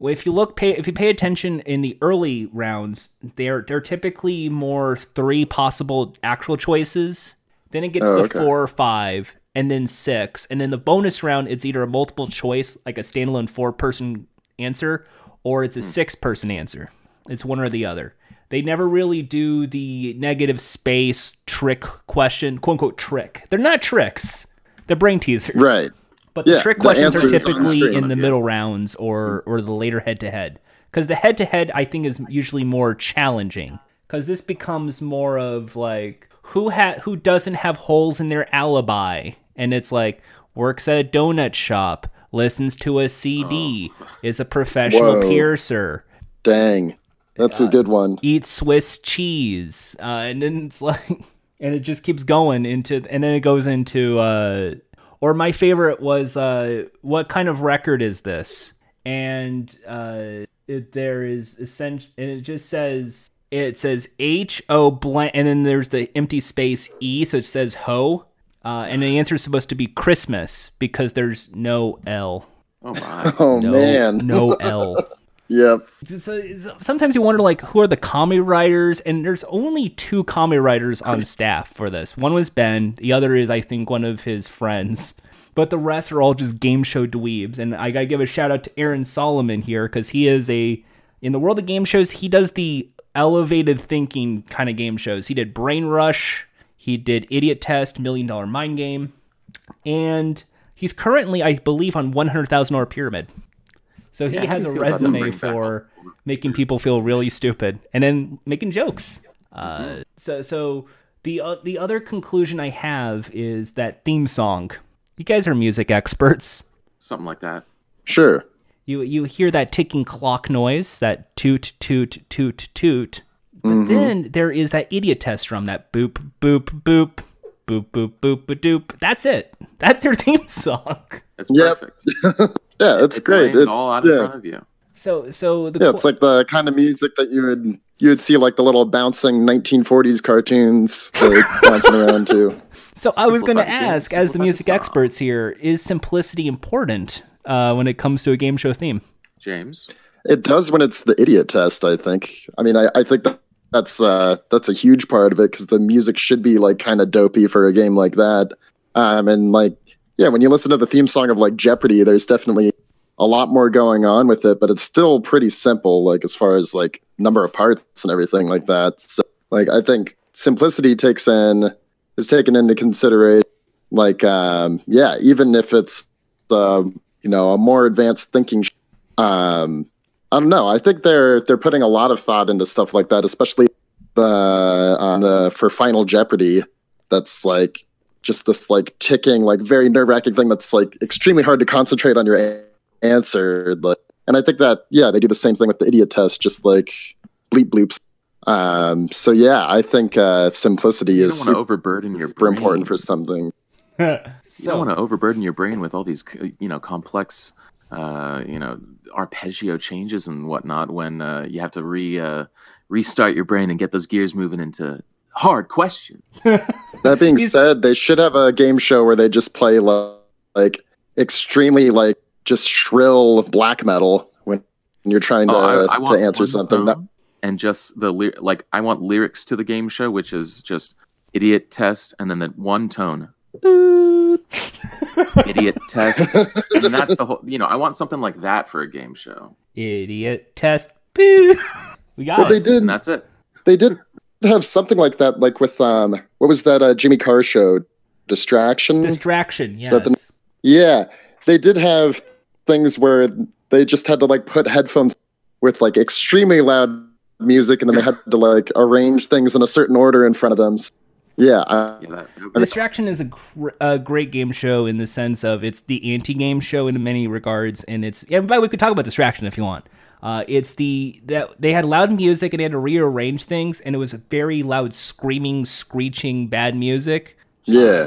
if you look pay if you pay attention in the early rounds, they're they're typically more three possible actual choices. Then it gets Oh, to okay. four or five, and then six, and then the bonus round it's either a multiple choice, like a standalone four person answer, or it's a hmm. six person answer. It's one or the other. They never really do the negative space trick question, quote unquote trick. They're not tricks. They're brain teasers. Right. But the trick the questions are answer is on typically screen, in the yeah. middle rounds or or the later head to head. Because the head to head, I think, is usually more challenging. Because this becomes more of like who ha- who doesn't have holes in their alibi, and it's like works at a donut shop, listens to a CD, is a professional Whoa. piercer, Dang. That's a good one. eats Swiss cheese, uh, and then it's like, and it just keeps going into, and then it goes into, uh, or my favorite was, uh, what kind of record is this? And uh, it, there is essential, and it just says, it says H O blank, and then there's the empty space E, so it says ho, uh, and the answer is supposed to be Christmas because there's no L. Oh my. Oh No, man. no L. Yep. so, so- sometimes you wonder like who are the comedy writers and there's only two comedy writers on staff for this one was ben the other is i think one of his friends but the rest are all just game show dweebs and i gotta give a shout out to aaron solomon here because he is a in the world of game shows he does the elevated thinking kind of game shows he did brain rush he did idiot test million dollar mind game and he's currently i believe on $100000 pyramid so he Yeah, has a you feel about them resume for making people feel really stupid and then making jokes. Mm-hmm. Uh, so so the uh, the other conclusion I have is that theme song. You guys are music experts. Something like that. Sure. You you hear that ticking clock noise, that toot toot toot toot. But Mm-hmm. then there is that idiot test drum, that boop boop boop boop boop boop boop doop. That's it. That's their theme song. It's Yep. perfect. Yeah, it's, It's great. It's all out in front of you. So so the Yeah, qu- it's like the kind of music that you would you would see like the little bouncing 1940s cartoons like, bouncing around to. So I was going to Simplify the game, ask, as the the music song. experts here, is simplicity important uh, when it comes to a game show theme? James. It does when it's the idiot test. I think. I mean, I, I think that that's uh, that's a huge part of it because the music should be like kind of dopey for a game like that. Um, and like yeah, when you listen to the theme song of like Jeopardy, there's definitely a lot more going on with it, but it's still pretty simple, like as far as like number of parts and everything like that. So like I think simplicity takes in is taken into consideration. Like um, yeah, even if it's um, you know a more advanced thinking. Um, I don't know. I think they're they're putting a lot of thought into stuff like that, especially the on the for Final Jeopardy. That's like just this like ticking, like very nerve wracking thing that's like extremely hard to concentrate on your answer. Like, and I think that yeah, they do the same thing with the idiot test, just like bleep bloops. Um, so yeah, I think uh, simplicity You is don't want overburden your super brain. important for something. You don't want to overburden your brain with all these, you know, complex, uh, you know, arpeggio changes and whatnot when uh, you have to re uh, restart your brain and get those gears moving into hard question. That being said, they should have a game show where they just play like, like extremely like just shrill black metal when you're trying to, Oh, I, I to answer something. That, and just the ly- like, I want lyrics to the game show, which is just idiot test, and then that one tone. Idiot test, and that's the whole. You know, I want something like that for a game show, Idiot test. Boo. We got well, they did. and that's it. They did have something like that, like with um, what was that uh, Jimmy Carr show? Distraction. Distraction. Yes. the- Yeah, they did have things where they just had to like put headphones with like extremely loud music, and then they had to like arrange things in a certain order in front of them. S- Yeah, I, Yeah, that, that- Distraction is a, gr- a great game show in the sense of it's the anti-game show in many regards, and it's yeah. But we could talk about Distraction if you want. Uh, it's the that they had loud music and they had to rearrange things, and it was very loud, screaming, screeching, bad music, yeah.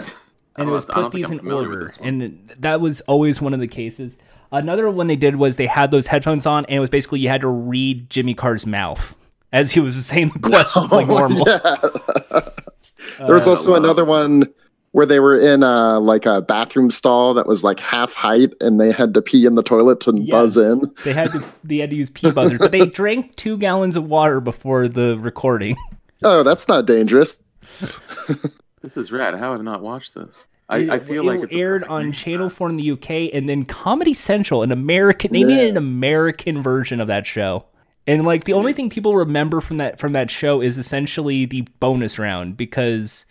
I and it was put these in order, and that was always one of the cases. Another one they did was they had those headphones on, and it was basically you had to read Jimmy Carr's mouth as he was saying the questions like normal. Yeah. there was Uh, also wow. another one where they were in uh, like a bathroom stall that was like half height, and they had to pee in the toilet to buzz in. They had to they had to use pee buzzers, but they drank two gallons of water before the recording. Oh, that's not dangerous. This is rad. How have I not watched this? I, I feel it like it's a aired on. Channel Four in the UK, and then Comedy Central, an American. They made an American version of that show. And like the only thing people remember from that from that show is essentially the bonus round because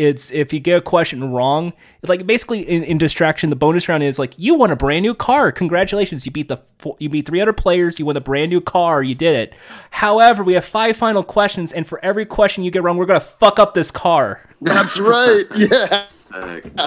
it's if you get a question wrong, like basically in, in distraction, the bonus round is like you won a brand new car. Congratulations, you beat the four, you beat three other players. You won a brand new car. You did it. However, we have five final questions, and for every question you get wrong, we're gonna fuck up this car. That's right. Yeah. Sick.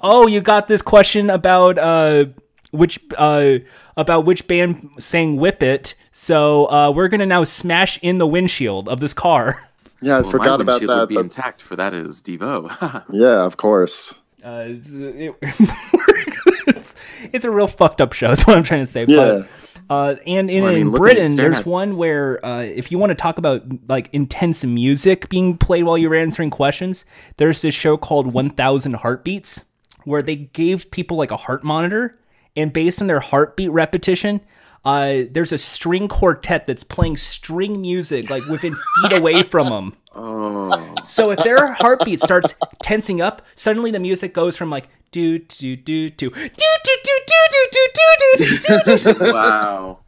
oh, you got this question about uh which uh about which band sang Whip It. So uh we're gonna now smash in the windshield of this car. Yeah, I Well, forgot my about windshield would that. be That's- intact for that is Devo. yeah, of course. Uh it- it's, it's a real fucked up show, is what I'm trying to say. Yeah. But uh, and in, Well, I mean, in Britain, there's at- one where uh, if you want to talk about like intense music being played while you're answering questions, there's this show called 1000 Heartbeats where they gave people like a heart monitor, and based on their heartbeat repetition, uh, there's a string quartet that's playing string music like within feet away from them. oh, So if their heartbeat starts tensing up, suddenly the music goes from like do do do do do do do do do do do do do do wow.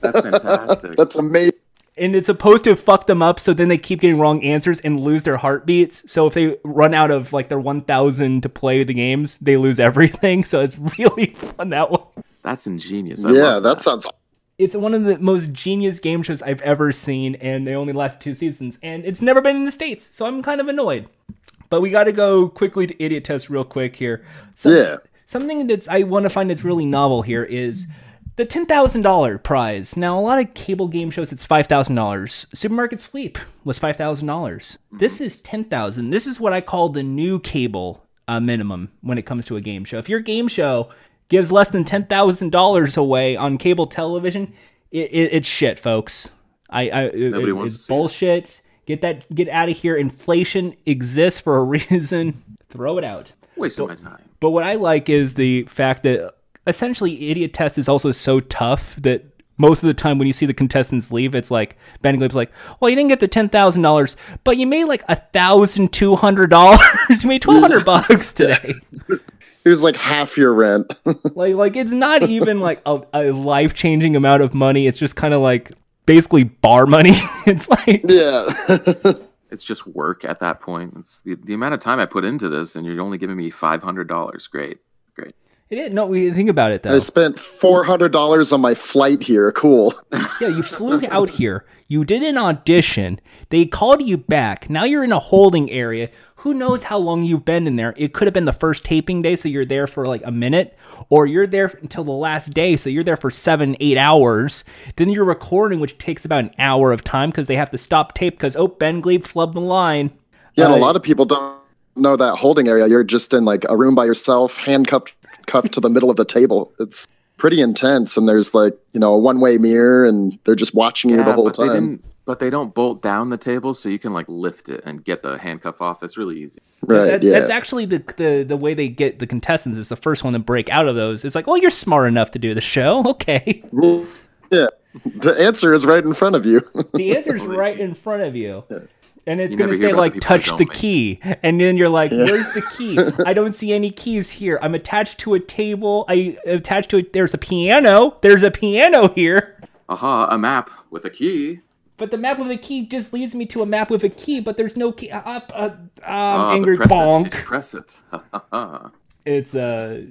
That's fantastic. That's amazing. and it's supposed to fuck them up so then they keep getting wrong answers and lose their heartbeats so if they run out of like their 1000 to play the games they lose everything so it's really fun that one That's ingenious. I Yeah, love that sounds. It's one of the most genius game shows i've ever seen and they only last two seasons and it's never been in the states so i'm kind of annoyed but we got to go quickly to idiot test real quick here Some- Yeah. something that i want to find that's really novel here is the $10,000 prize. Now, a lot of cable game shows, it's $5,000. Supermarket Sweep was $5,000. This is 10000 This is what I call the new cable uh, minimum when it comes to a game show. If your game show gives less than $10,000 away on cable television, it, it, it's shit, folks. I, I Nobody it- wants it's to see it. bullshit. Get that get out of here. Inflation exists for a reason. Throw it out. Wasting my time. But what I like is the fact that essentially Idiot Test is also so tough that most of the time when you see the contestants leave, it's like Ben Gleib's like, "Well, you didn't get the ten thousand dollars, but you made like a thousand two hundred dollars. you made twelve hundred bucks today. It was like half your rent. like, like it's not even like a, a life changing amount of money. It's just kind of like basically bar money. it's like yeah. It's just work at that point. It's the, the amount of time I put into this, and you're only giving me five hundred dollars. Great, great. it is. No, we think about it though. I spent four hundred dollars on my flight here. Cool. Yeah, you flew out here. You did an audition. They called you back. Now you're in a holding area. Who knows how long you've been in there? It could have been the first taping day, so you're there for like a minute, or you're there until the last day, so you're there for seven, eight hours. Then you're recording, which takes about an hour of time because they have to stop tape because oh, Ben Gleib flubbed the line. Yeah, uh, and a lot of people don't know that holding area. You're just in like a room by yourself, handcuffed cuffed to the middle of the table. It's pretty intense, and there's like you know a one way mirror, and they're just watching you yeah, the whole time but they don't bolt down the table so you can like lift it and get the handcuff off it's really easy right that, yeah. that's actually the, the the way they get the contestants is the first one to break out of those it's like oh you're smart enough to do the show okay yeah the answer is right in front of you the answer is right in front of you yeah. And it's going to say, like, touch the key. And then you're like, yeah. where's the key? I don't see any keys here. I'm attached to a table. I attached to it. There's a piano. There's a piano here. Aha, a map with a key. But the map with a key just leads me to a map with a key, but there's no key. Uh, uh, um, oh, angry press bonk. It. press it. it's uh,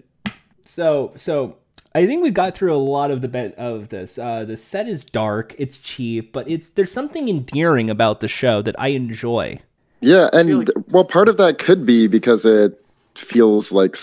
so so. I think we got through a lot of the bit of this. Uh, the set is dark, it's cheap, but it's there's something endearing about the show that I enjoy. Yeah, and like- well, part of that could be because it feels like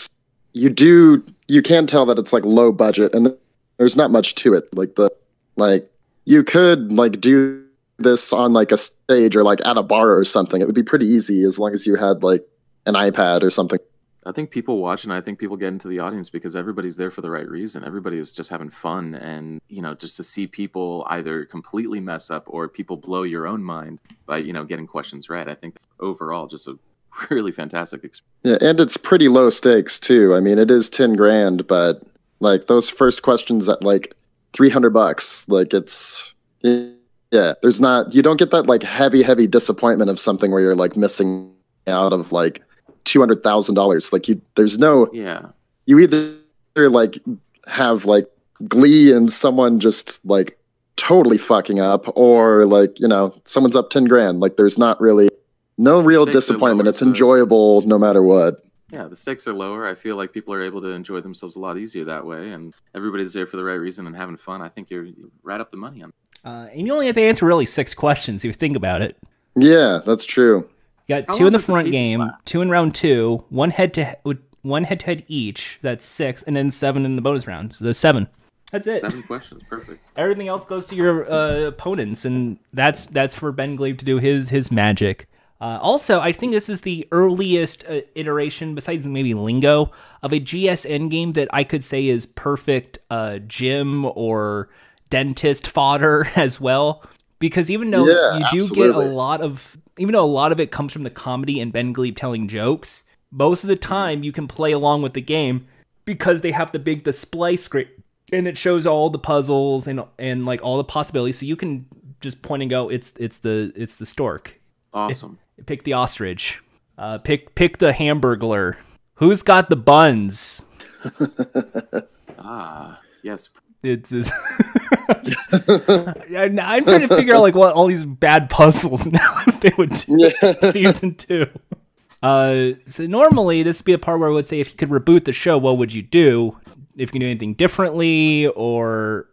you do you can tell that it's like low budget and there's not much to it. Like the like you could like do this on like a stage or like at a bar or something, it would be pretty easy as long as you had like an iPad or something. I think people watch and I think people get into the audience because everybody's there for the right reason. Everybody is just having fun and, you know, just to see people either completely mess up or people blow your own mind by, you know, getting questions right. I think overall just a really fantastic experience. Yeah, and it's pretty low stakes too. I mean, it is 10 grand, but like those first questions at like 300 bucks, like it's yeah, there's not you don't get that like heavy, heavy disappointment of something where you're like missing out of like two hundred thousand dollars. Like you, there's no yeah. You either like have like glee and someone just like totally fucking up, or like you know someone's up ten grand. Like there's not really no real disappointment. It's enjoyable no matter what. Yeah, the stakes are lower. I feel like people are able to enjoy themselves a lot easier that way, and everybody's there for the right reason and having fun. I think you're right up the money on. Uh, and you only have to answer really six questions if you think about it. Yeah, that's true. You got How two in the front game, last? two in round two, one head to one head to head each. That's six, and then seven in the bonus round. So there's seven. That's it. Seven questions, perfect. Everything else goes to your uh, opponents, and that's that's for Ben Gleib to do his his magic. Uh, also, I think this is the earliest uh, iteration, besides maybe Lingo, of a GSN game that I could say is perfect uh, gym or dentist fodder as well. Because even though yeah, you do absolutely. get a lot of, even though a lot of it comes from the comedy and Ben Gleib telling jokes, most of the time you can play along with the game because they have the big display screen and it shows all the puzzles and and like all the possibilities. So you can just point and go, it's it's the it's the stork. Awesome. Pick the ostrich. Uh, pick pick the hamburglar. Who's got the buns? ah, yes. It's, it's I'm trying to figure out like what all these bad puzzles now if they would do yeah. season two. Uh, so normally this would be a part where I would say if you could reboot the show, what would you do? If you can do anything differently, or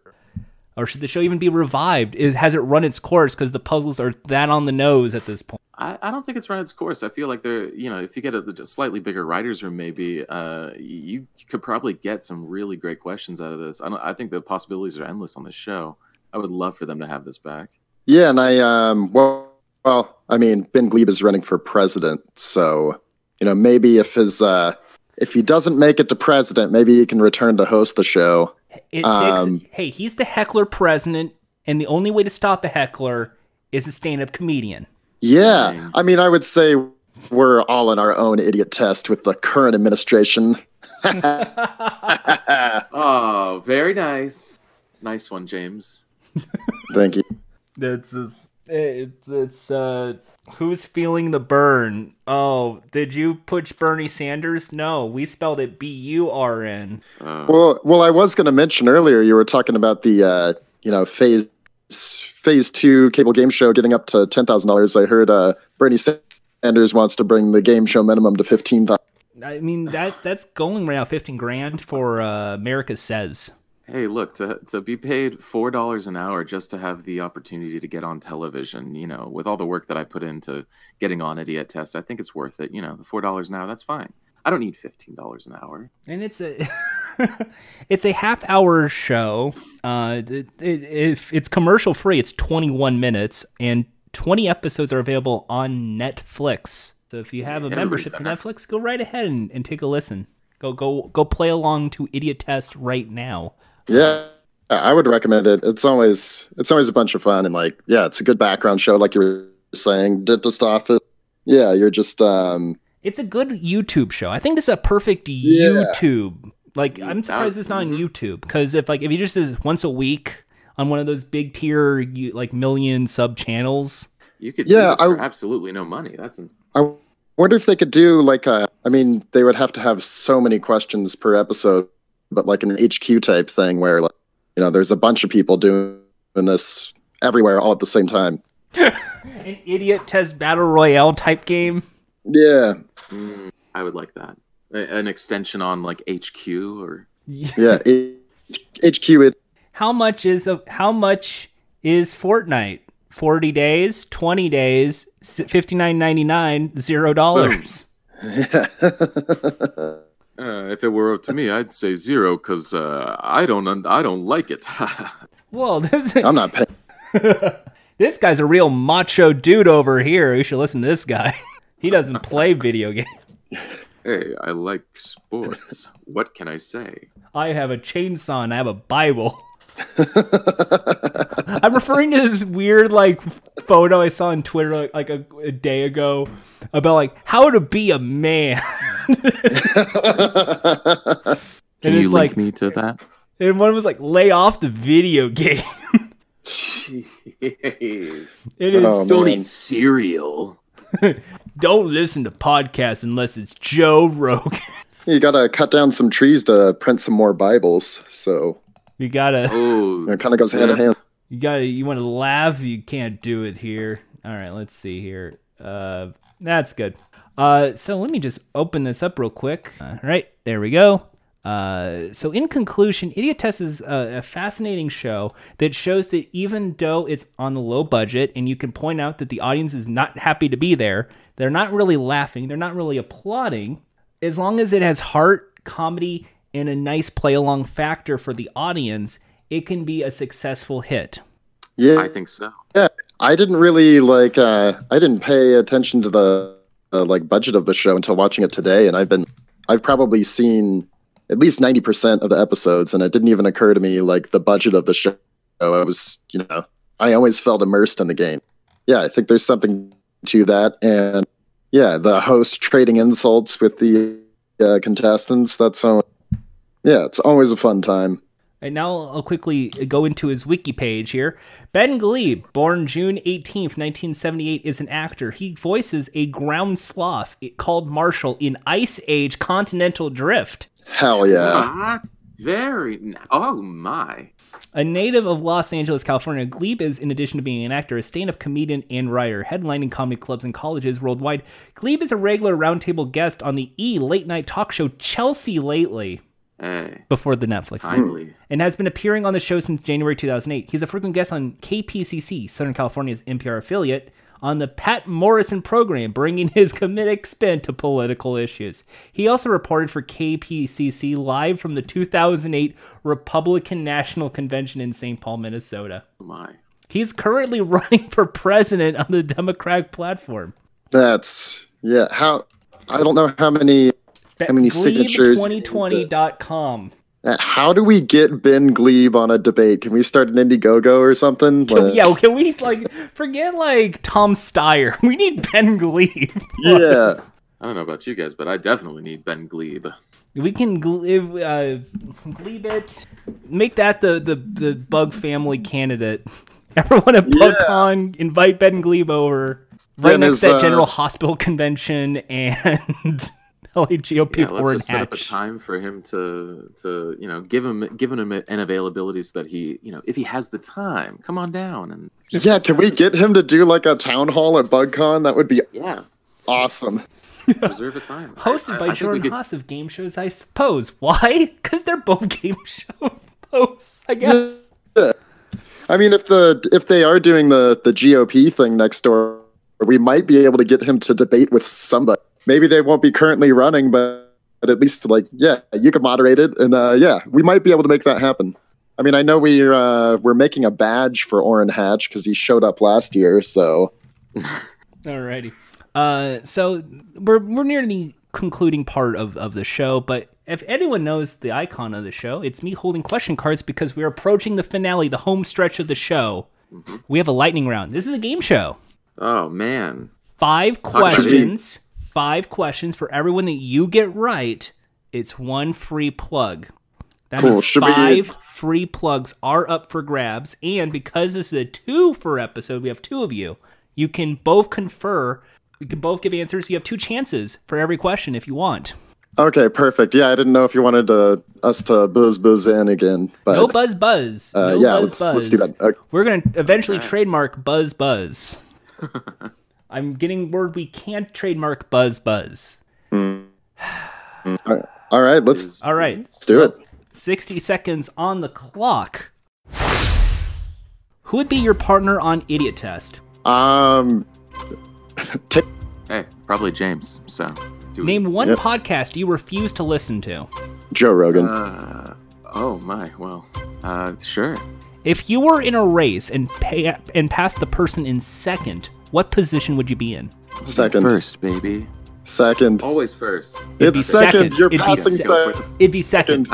or should the show even be revived? Is, has it run its course because the puzzles are that on the nose at this point? I, I don't think it's run its course. I feel like there, you know, if you get a, a slightly bigger writers' room, maybe uh, you could probably get some really great questions out of this. I don't. I think the possibilities are endless on this show. I would love for them to have this back. Yeah, and I um well, well, I mean, Ben Gleib is running for president, so you know maybe if his uh if he doesn't make it to president, maybe he can return to host the show. It takes, um, hey, he's the heckler president, and the only way to stop a heckler is a stand-up comedian. Yeah. I mean, I would say we're all in our own idiot test with the current administration. oh, very nice. Nice one, James. Thank you. It's it's it's uh who's feeling the burn? Oh, did you push Bernie Sanders? No, we spelled it B U R N. Uh. Well, well, I was going to mention earlier. You were talking about the uh, you know phase phase two cable game show getting up to ten thousand dollars. I heard uh, Bernie Sanders wants to bring the game show minimum to fifteen thousand. I mean that that's going right now fifteen grand for uh, America Says. Hey, look to to be paid four dollars an hour just to have the opportunity to get on television. You know, with all the work that I put into getting on Idiot Test, I think it's worth it. You know, the four dollars an hour, that's fine. I don't need fifteen dollars an hour. And it's a it's a half hour show. Uh, it, it, if it's commercial free, it's 21 minutes, and 20 episodes are available on Netflix. So if you have a membership to Netflix, go right ahead and, and take a listen. Go go go play along to Idiot Test right now. Yeah, I would recommend it. It's always it's always a bunch of fun and like yeah, it's a good background show, like you were saying. Dentist office. Yeah, you're just um. It's a good YouTube show. I think this is a perfect yeah. YouTube. Like I'm surprised it's not on mm-hmm. YouTube because if like if you just did once a week on one of those big tier like million sub channels, you could yeah, I, absolutely no money. That's insane. I wonder if they could do like a. I mean, they would have to have so many questions per episode but like an HQ type thing where like, you know there's a bunch of people doing this everywhere all at the same time. An idiot test battle royale type game. Yeah, mm, I would like that. An extension on like HQ or yeah, HQ. It. How much is a, how much is Fortnite? Forty days, twenty days, fifty nine ninety nine, zero dollars. Yeah. Uh, if it were up to me, I'd say zero because uh, I don't un- I don't like it. well, this I'm not paying. this guy's a real macho dude over here. You should listen to this guy. he doesn't play video games. Hey, I like sports. what can I say? I have a chainsaw and I have a Bible. I'm referring to this weird like photo I saw on Twitter like, like a, a, day ago about like how to be a man. Can you link like, me to that? And one was like, lay off the video game. Jeez. It is oh, don't eat cereal. don't listen to podcasts unless it's Joe Rogan. You gotta cut down some trees to print some more Bibles. So you gotta. Oh, it kind of goes hand in hand. You gotta. You want to laugh? You can't do it here. All right, let's see here. Uh, that's good. Uh, so let me just open this up real quick. All right, there we go. Uh, so in conclusion, Idiot Test is a, a, fascinating show that shows that even though it's on the low budget and you can point out that the audience is not happy to be there, they're not really laughing, they're not really applauding. As long as it has heart, comedy, and a nice play along factor for the audience, it can be a successful hit. Yeah, I think so. Yeah, I didn't really like. Uh, I didn't pay attention to the uh, like budget of the show until watching it today, and I've been. I've probably seen at least ninety percent of the episodes, and it didn't even occur to me like the budget of the show. I was, you know, I always felt immersed in the game. Yeah, I think there's something to that, and yeah, the host trading insults with the uh, contestants. That's so yeah, it's always a fun time. And now I'll quickly go into his wiki page here. Ben Gleib, born June 18th, 1978, is an actor. He voices a ground sloth called Marshall in Ice Age Continental Drift. Hell yeah. What? Very. Oh my. A native of Los Angeles, California, Gleib is, in addition to being an actor, a stand up comedian and writer, headlining comedy clubs and colleges worldwide. Gleib is a regular roundtable guest on the E late night talk show Chelsea Lately. Hey, before the Netflix timely. and has been appearing on the show since January 2008. He's a frequent guest on KPCC, Southern California's NPR affiliate, on the Patt Morrison program, bringing his comedic spin to political issues. He also reported for KPCC live from the 2008 Republican National Convention in St. Paul, Minnesota. Oh my. He's currently running for president on the Democratic platform. That's yeah. How I don't know how many how many signatures? 2020.com. Uh, how do we get Ben Gleib on a debate? Can we start an Indiegogo or something? Can, yeah, can we like forget like Tom Steyer? We need Ben Gleib. yeah. I don't know about you guys, but I definitely need Ben Gleib. We can glebe, uh, glebe it. Make that the, the, the Bug family candidate. Everyone at BugCon, yeah. invite Ben Gleib over. Right next to that uh, General Hospital convention and LA GOP yeah, let's just set up a time for him to to you know give him give him an availability so that he you know if he has the time, come on down and yeah. Can we get him to do like a town hall at BugCon? That would be yeah awesome. Reserve a time. Hosted I, by I, Jordan Haas of game shows, I suppose. Why? Because they're both game shows. close, I guess. Yeah. I mean, if the if they are doing the the GOP thing next door, we might be able to get him to debate with somebody. Maybe they won't be currently running, but, but at least like yeah, you can moderate it, and uh, yeah, we might be able to make that happen. I mean, I know we're uh, we're making a badge for Orrin Hatch because he showed up last year, so Alrighty. Uh, so we're we're near the concluding part of, of the show, but if anyone knows the icon of the show, it's me holding question cards because we're approaching the finale, the home stretch of the show. We have a lightning round. This is a game show. Oh man. Five to me. questions. Five questions for everyone that you get right. It's one free plug. That Cool. means Should five free plugs are up for grabs. And because this is a two for episode, we have two of you. You can both confer. You can both give answers. You have two chances for every question if you want. okay, perfect. Yeah, I didn't know if you wanted to, us to buzz buzz in again, but No buzz buzz. uh, no yeah, buzz, let's buzz. let's do that. Okay. We're gonna eventually trademark buzz buzz. I'm getting word we can't trademark buzz buzz. All right, let's All right. let's do it. 60 seconds on the clock. Who would be your partner on Idiot Test? Um, take Hey, probably James. So do we- Name one Yep. podcast you refuse to listen to. Joe Rogan. Uh, oh my. Well, uh, sure. If you were in a race and pay, and passed the person in second, what position would you be in? second, First, baby. second. Always first. be it's second. second. You're It'd be passing second. second. It'd be second.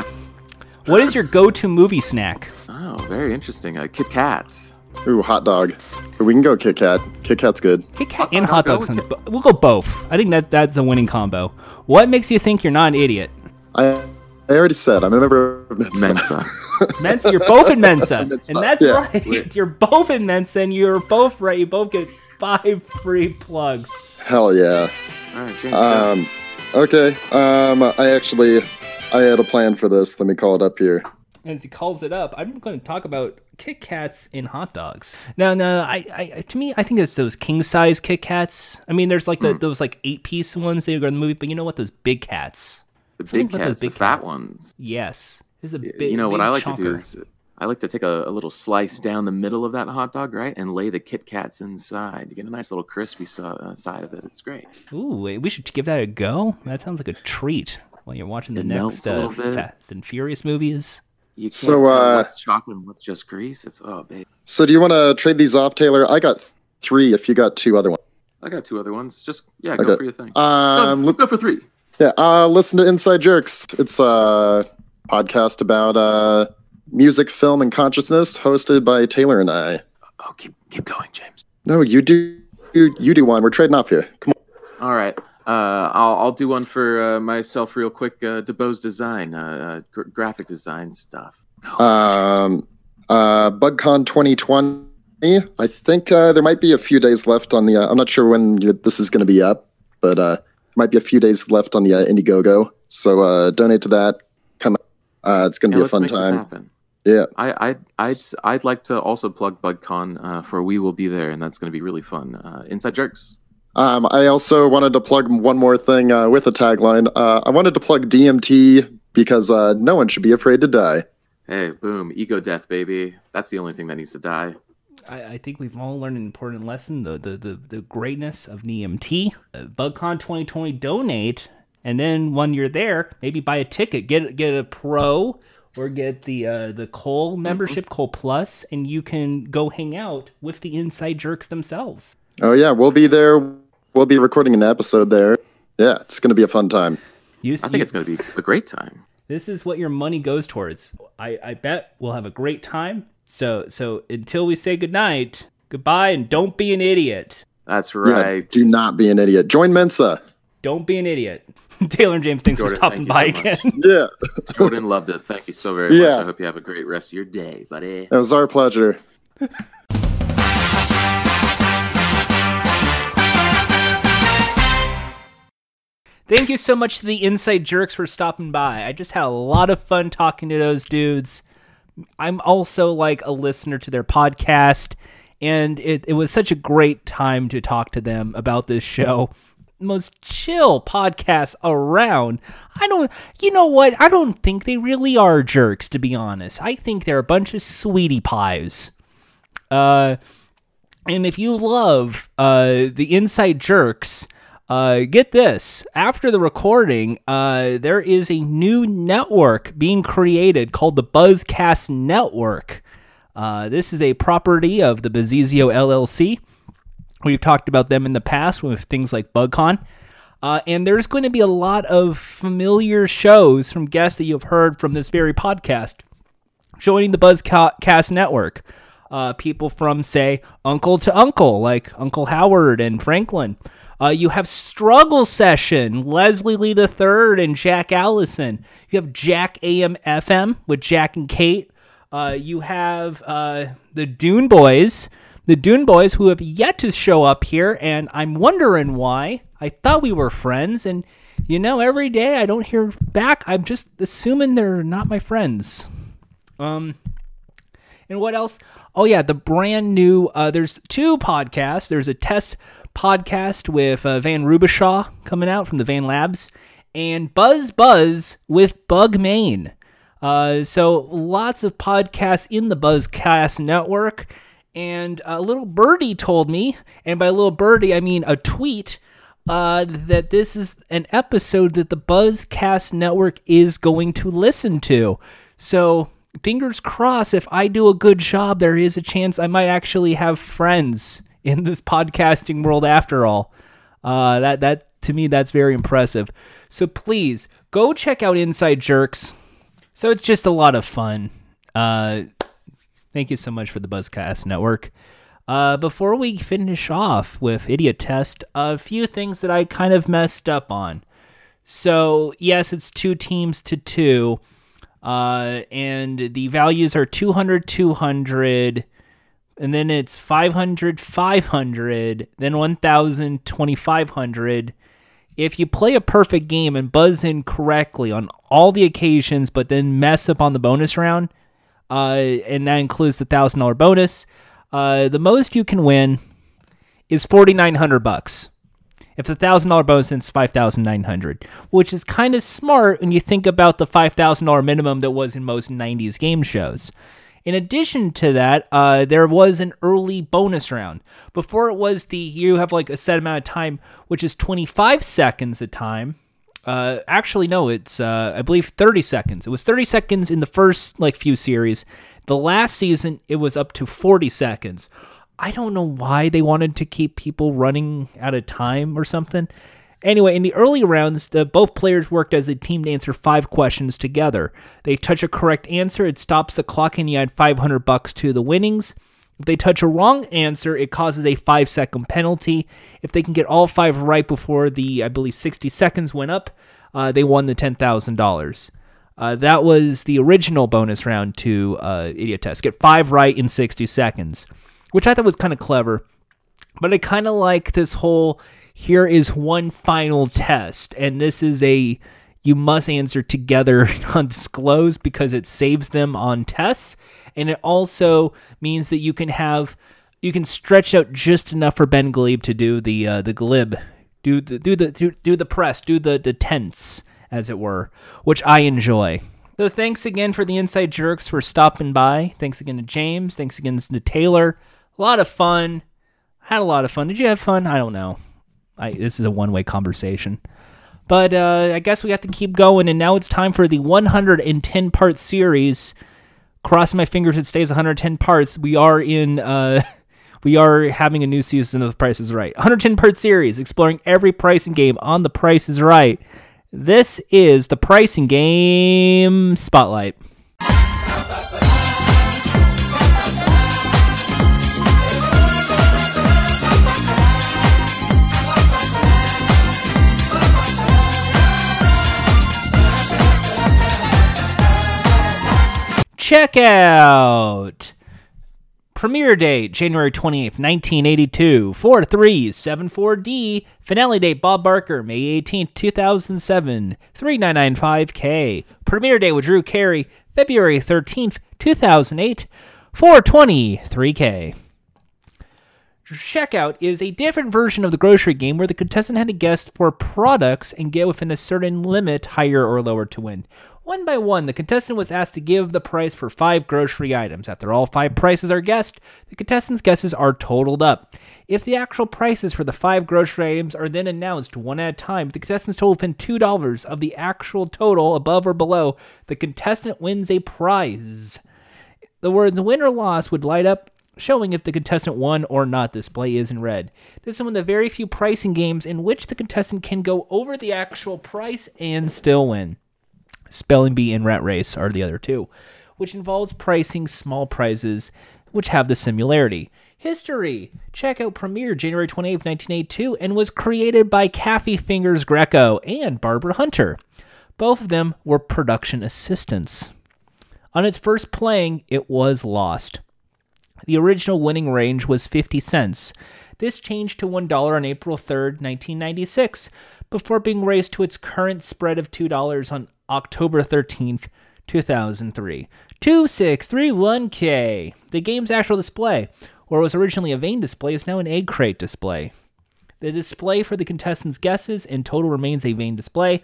What is your go-to movie snack? Oh, very interesting. Uh, Kit Kat. Ooh, hot dog. We can go Kit Kat. Kit Kat's good. Kit Kat and I'll hot go dog sounds. Bo- We'll go both. I think that that's a winning combo. What makes you think you're not an idiot? I I already said I'm a member of Mensa. Mensa. Mensa, you're both in Mensa, Mensa, and that's yeah. right. You're both in Mensa, and you're both right. You both get five free plugs. Hell yeah. All right, James. Um, okay. Um, I actually I had a plan for this. Let me call it up here. As he calls it up, I'm going to talk about Kit Kats in hot dogs. Now, no, I, I, to me, I think it's those king size Kit Kats. I mean, there's like the, those like eight piece ones that are in the movie, but you know what? Those big cats. the something big about those cats, the big fat cats. ones. Yes, this is a big. you know what big I like to do is I like to take a, a little slice down the middle of that hot dog, right, and lay the Kit Kats inside. You get a nice little crispy so, uh, side of it. It's great. Ooh, we should give that a go. That sounds like a treat while you're watching the It next melts a uh, little bit. Fast and Furious movies. You can't So, tell uh, what's chocolate and what's just grease. It's oh, babe. So do you want to trade these off, Taylor? I got three. If you got two other ones. I got two other ones. Just yeah, go Okay. for your thing. Um, go, look, go for three. yeah. Uh, listen to Inside Jerks. It's a podcast about uh music, film, and consciousness, hosted by Taylor and I. Oh, keep keep going, James. No, you do. You, you do one. We're trading off here. Come on. All right. Uh, I'll I'll do one for uh, myself real quick. Uh, DeBose design, uh, uh, gr- graphic design stuff. on. Um, uh, BugCon 2020. I think uh, there might be a few days left on the. Uh, I'm not sure when this is going to be up, but uh, might be a few days left on the uh, Indiegogo. So uh, donate to that. Come. Uh, it's going to Yeah, be a let's fun make this time. Happen. Yeah. I, I'd, I'd, s- I'd like to also plug BugCon uh, for We Will Be There, and that's going to be really fun. Uh, Inside Jerks. Um, I also wanted to plug one more thing uh, with a tagline. Uh, I wanted to plug DMT because uh, no one should be afraid to die. Hey, boom, ego death, baby. That's the only thing that needs to die. I, I think we've all learned an important lesson: the the the, the greatness of NEMT. Uh, BugCon 2020, donate, and then when you're there, maybe buy a ticket, get get a pro or get the uh, the Cole membership, Cole Plus, and you can go hang out with the Inside Jerks themselves. Oh yeah, we'll be there. We'll be recording an episode there. Yeah, it's going to be a fun time. You, I think it's going to be a great time. this is what your money goes towards. I, I bet we'll have a great time. So so until we say goodnight, goodbye, and don't be an idiot. That's Yeah, right. do not be an idiot. Join Mensa. Don't be an idiot. Taylor and James, thanks Jordan, for stopping thank by so again. Yeah, Jordan loved it. Thank you so very much. Yeah. I hope you have a great rest of your day, buddy. it was our pleasure. Thank you so much to the Inside Jerks for stopping by. I just had a lot of fun talking to those dudes. I'm also like a listener to their podcast, and it, it was such a great time to talk to them about this show. Most chill podcasts around. I don't, you know what? I don't think they really are jerks, to be honest. I think they're a bunch of sweetie pies. Uh, and if you love uh, the Inside Jerks, uh, get this. After the recording, uh, there is a new network being created called the Buzzcast Network. Uh, this is a property of the Bazizio LLC. We've talked about them in the past with things like BugCon. Uh, and there's going to be a lot of familiar shows from guests that you've heard from this very podcast joining the Buzzcast network. Uh, people from, say, Uncle to Uncle, like Uncle Howard and Franklin. Uh, you have Struggle Session, Leslie Lee III and Jack Allison. You have Jack AM FM with Jack and Kate. Uh, you have uh, the Dune Boys, the Dune Boys, who have yet to show up here, and I'm wondering why. I thought we were friends, and you know, every day I don't hear back. I'm just assuming they're not my friends. Um, and what else? Oh yeah, the brand new. Uh, there's two podcasts. There's a test podcast with uh, Van Rubishaw coming out from the Van Labs, and Buzz Buzz with Bug Main. Uh, so lots of podcasts in the Buzzcast network. And a little birdie told me, and by little birdie I mean a tweet, uh, that this is an episode that the Buzzcast network is going to listen to. So fingers crossed, if I do a good job, there is a chance I might actually have friends in this podcasting world after all. Uh, that that to me that's very impressive. So please go check out Inside Jerks. So it's just a lot of fun. Uh, thank you so much for the Buzzcast Network. Uh, before we finish off with Idiot Test, a few things that I kind of messed up on. So, yes, it's two teams to two, uh, and the values are 200, 200, and then it's 500, 500, then 1,000, 2,500. If you play a perfect game and buzz in correctly on all the occasions, but then mess up on the bonus round, uh, and that includes the thousand dollar bonus, uh, the most you can win is forty nine hundred bucks. If the thousand dollar bonus is five thousand nine hundred, which is kind of smart when you think about the five thousand dollar minimum that was in most '90s game shows. In addition to that, uh, there was an early bonus round. Before it was the you have like a set amount of time, which is 25 seconds a time. Uh, actually, no, it's uh, I believe 30 seconds. It was 30 seconds in the first like few series. The last season, it was up to 40 seconds. I don't know why they wanted to keep people running out of time or something. Anyway, in the early rounds, the, both players worked as a team to answer five questions together. They touch a correct answer, it stops the clock, and you add 500 bucks to the winnings. If they touch a wrong answer, it causes a five second penalty. If they can get all five right before the, I believe, 60 seconds went up, uh, they won the $10,000. Uh, that was the original bonus round to uh, Idiot Test. Get five right in 60 seconds, which I thought was kind of clever. But I kind of like this whole here is one final test, and this is a you must answer together undisclosed because it saves them on tests, and it also means that you can have you can stretch out just enough for Ben Gleib to do the uh, the glib, do the do the do, do the press, do the the tense as it were, which I enjoy. So thanks again for the inside jerks for stopping by. Thanks again to James. Thanks again to Taylor. A lot of fun. Had a lot of fun. Did you have fun? I don't know. I, this is a one way conversation. But uh, I guess we have to keep going, and now it's time for the 110 part series. Crossing my fingers, it stays 110 parts. We are in. Uh, we are having a new season of Price is Right. 110 part series exploring every pricing game on The Price is Right. This is the pricing game spotlight. Checkout. Premiere date January 28th, 1982. 4 3 7 4D. Finale date Bob Barker, May 18th, 2007. 3995K. Premiere date with Drew Carey, February 13th, 2008. 420 3K. Checkout is a different version of the grocery game where the contestant had to guess for products and get within a certain limit, higher or lower, to win. One by one, the contestant was asked to give the price for five grocery items. After all five prices are guessed, the contestant's guesses are totaled up. If the actual prices for the five grocery items are then announced one at a time, the contestant's total within $2 of the actual total above or below, the contestant wins a prize. The words win or loss would light up showing if the contestant won or not. Display is in red. This is one of the very few pricing games in which the contestant can go over the actual price and still win. Spelling Bee and Rat Race are the other two, which involves pricing small prizes which have the similarity. History. Checkout premiered January 28, 1982, and was created by Kathy Fingers Greco and Barbara Hunter. Both of them were production assistants. On its first playing, it was lost. The original winning range was 50 cents. This changed to $1 on April 3, 1996, before being raised to its current spread of $2 on October 13, 2003. 2631K. The game's actual display, or was originally a vane display, is now an egg crate display. The display for the contestants' guesses in total remains a vane display.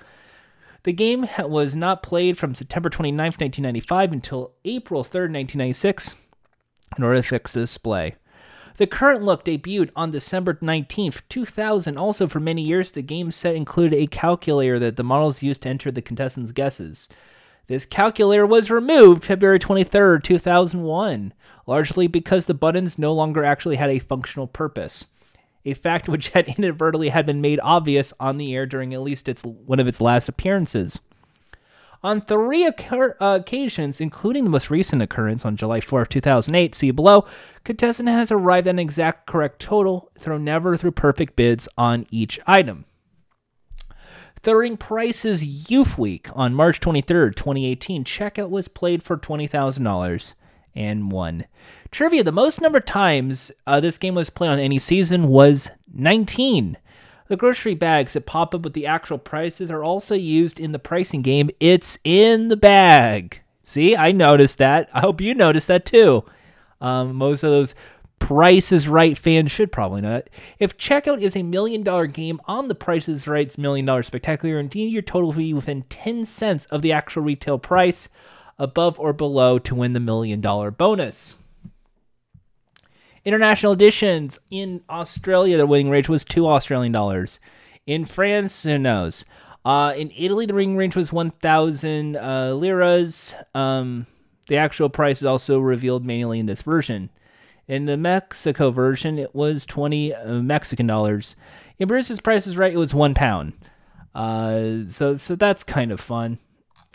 The game was not played from September 29, 1995 until April 3, 1996 in order to fix the display. The current look debuted on December 19th, 2000. Also, for many years, the game set included a calculator that the models used to enter the contestants' guesses. This calculator was removed February 23rd, 2001, largely because the buttons no longer actually had a functional purpose. A fact which had inadvertently had been made obvious on the air during at least its one of its last appearances. On three occur- uh, occasions, including the most recent occurrence on July 4, 2008, see below, contestant has arrived at an exact correct total, though never through perfect bids on each item. During Price's Youth Week on March 23, 2018, checkout was played for $20,000 and won. Trivia the most number of times uh, this game was played on any season was 19. The grocery bags that pop up with the actual prices are also used in the pricing game. It's in the bag. See, I noticed that. I hope you noticed that too. Um, most of those Price is Right fans should probably know that. If checkout is a million dollar game on the Price is Right's million dollar spectacular, indeed your total will be within 10 cents of the actual retail price, above or below to win the million dollar bonus. International editions in Australia, the winning range was two Australian dollars. In France, who knows? Uh, in Italy, the winning range was 1,000 uh, liras. Um, the actual price is also revealed mainly in this version. In the Mexico version, it was 20 uh, Mexican dollars. In Bruce's Price is Right, it was one pound. Uh, so, so that's kind of fun.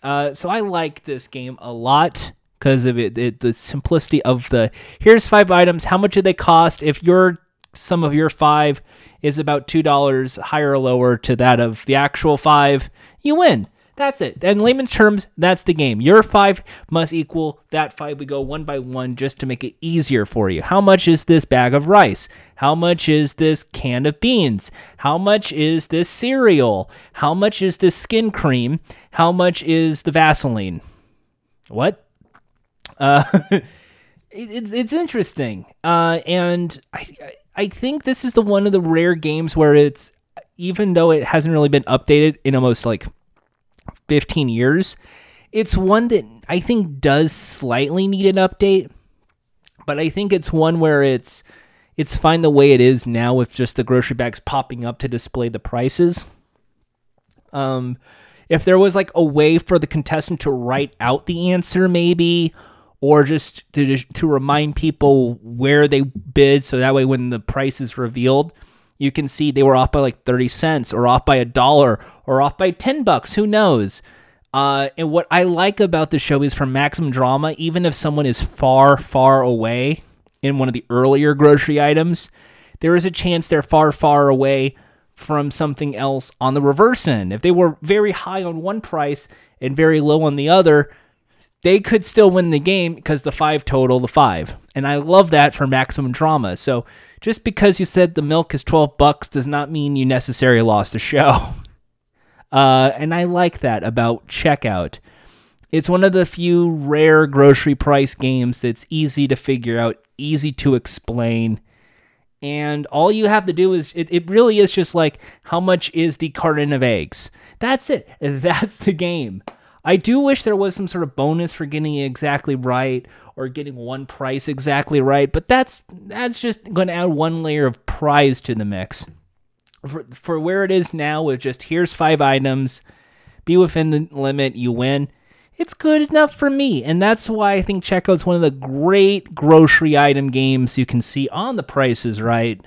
Uh, so I like this game a lot because of it, it, the simplicity of the here's five items. How much do they cost? If your sum of your five is about two dollars higher or lower to that of the actual five, you win. That's it. In layman's terms, that's the game. Your five must equal that five. We go one by one just to make it easier for you. How much is this bag of rice? How much is this can of beans? How much is this cereal? How much is this skin cream? How much is the Vaseline? What? Uh, it's it's interesting, uh, and I I think this is the one of the rare games where it's even though it hasn't really been updated in almost like 15 years, it's one that I think does slightly need an update, but I think it's one where it's it's fine the way it is now with just the grocery bags popping up to display the prices. Um, if there was like a way for the contestant to write out the answer, maybe, or just to to remind people where they bid so that way when the price is revealed you can see they were off by like 30 cents or off by a dollar or off by 10 bucks. Who knows? Uh, and what i like about the show is for maximum drama even if someone is far far away in one of the earlier grocery items there is a chance they're far far away from something else on the reverse end. If they were very high on one price and very low on the other they could still win the game because the five total the five. And I love that for maximum drama. So just because you said the milk is 12 bucks does not mean you necessarily lost the show. Uh, and I like that about Checkout. It's one of the few rare grocery price games that's easy to figure out, easy to explain, And all you have to do is, it, it really is just like, how much is the carton of eggs? That's it. That's the game. I do wish there was some sort of bonus for getting it exactly right or getting one price exactly right, but that's that's just going to add one layer of prize to the mix. For, for where it is now with just here's five items, be within the limit, you win. It's good enough for me, and that's why I think Checkout's one of the great grocery item games you can see on the prices right.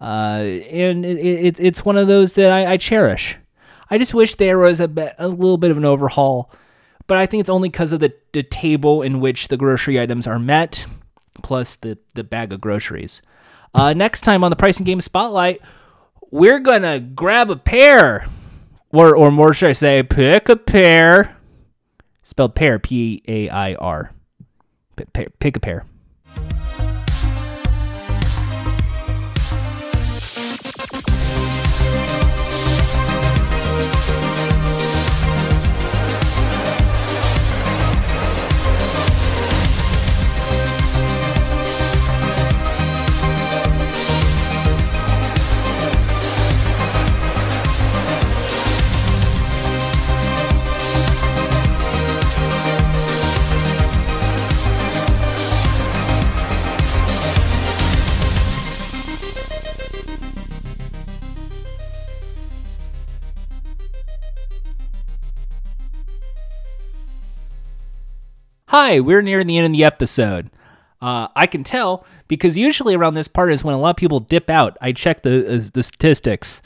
Uh, and it, it, it's one of those that I, I cherish. I just wish there was a, a little bit of an overhaul, but I think it's only because of the, the table in which the grocery items are met, plus the, the bag of groceries. Uh, next time on the Pricing Game Spotlight, we're gonna grab a pair, or or more should I say, pick a pair. Spelled pair, P A I R. Pick a pair. Hi, we're near the end of the episode. Uh, I can tell because usually around this part is when a lot of people dip out. I check the uh, the statistics.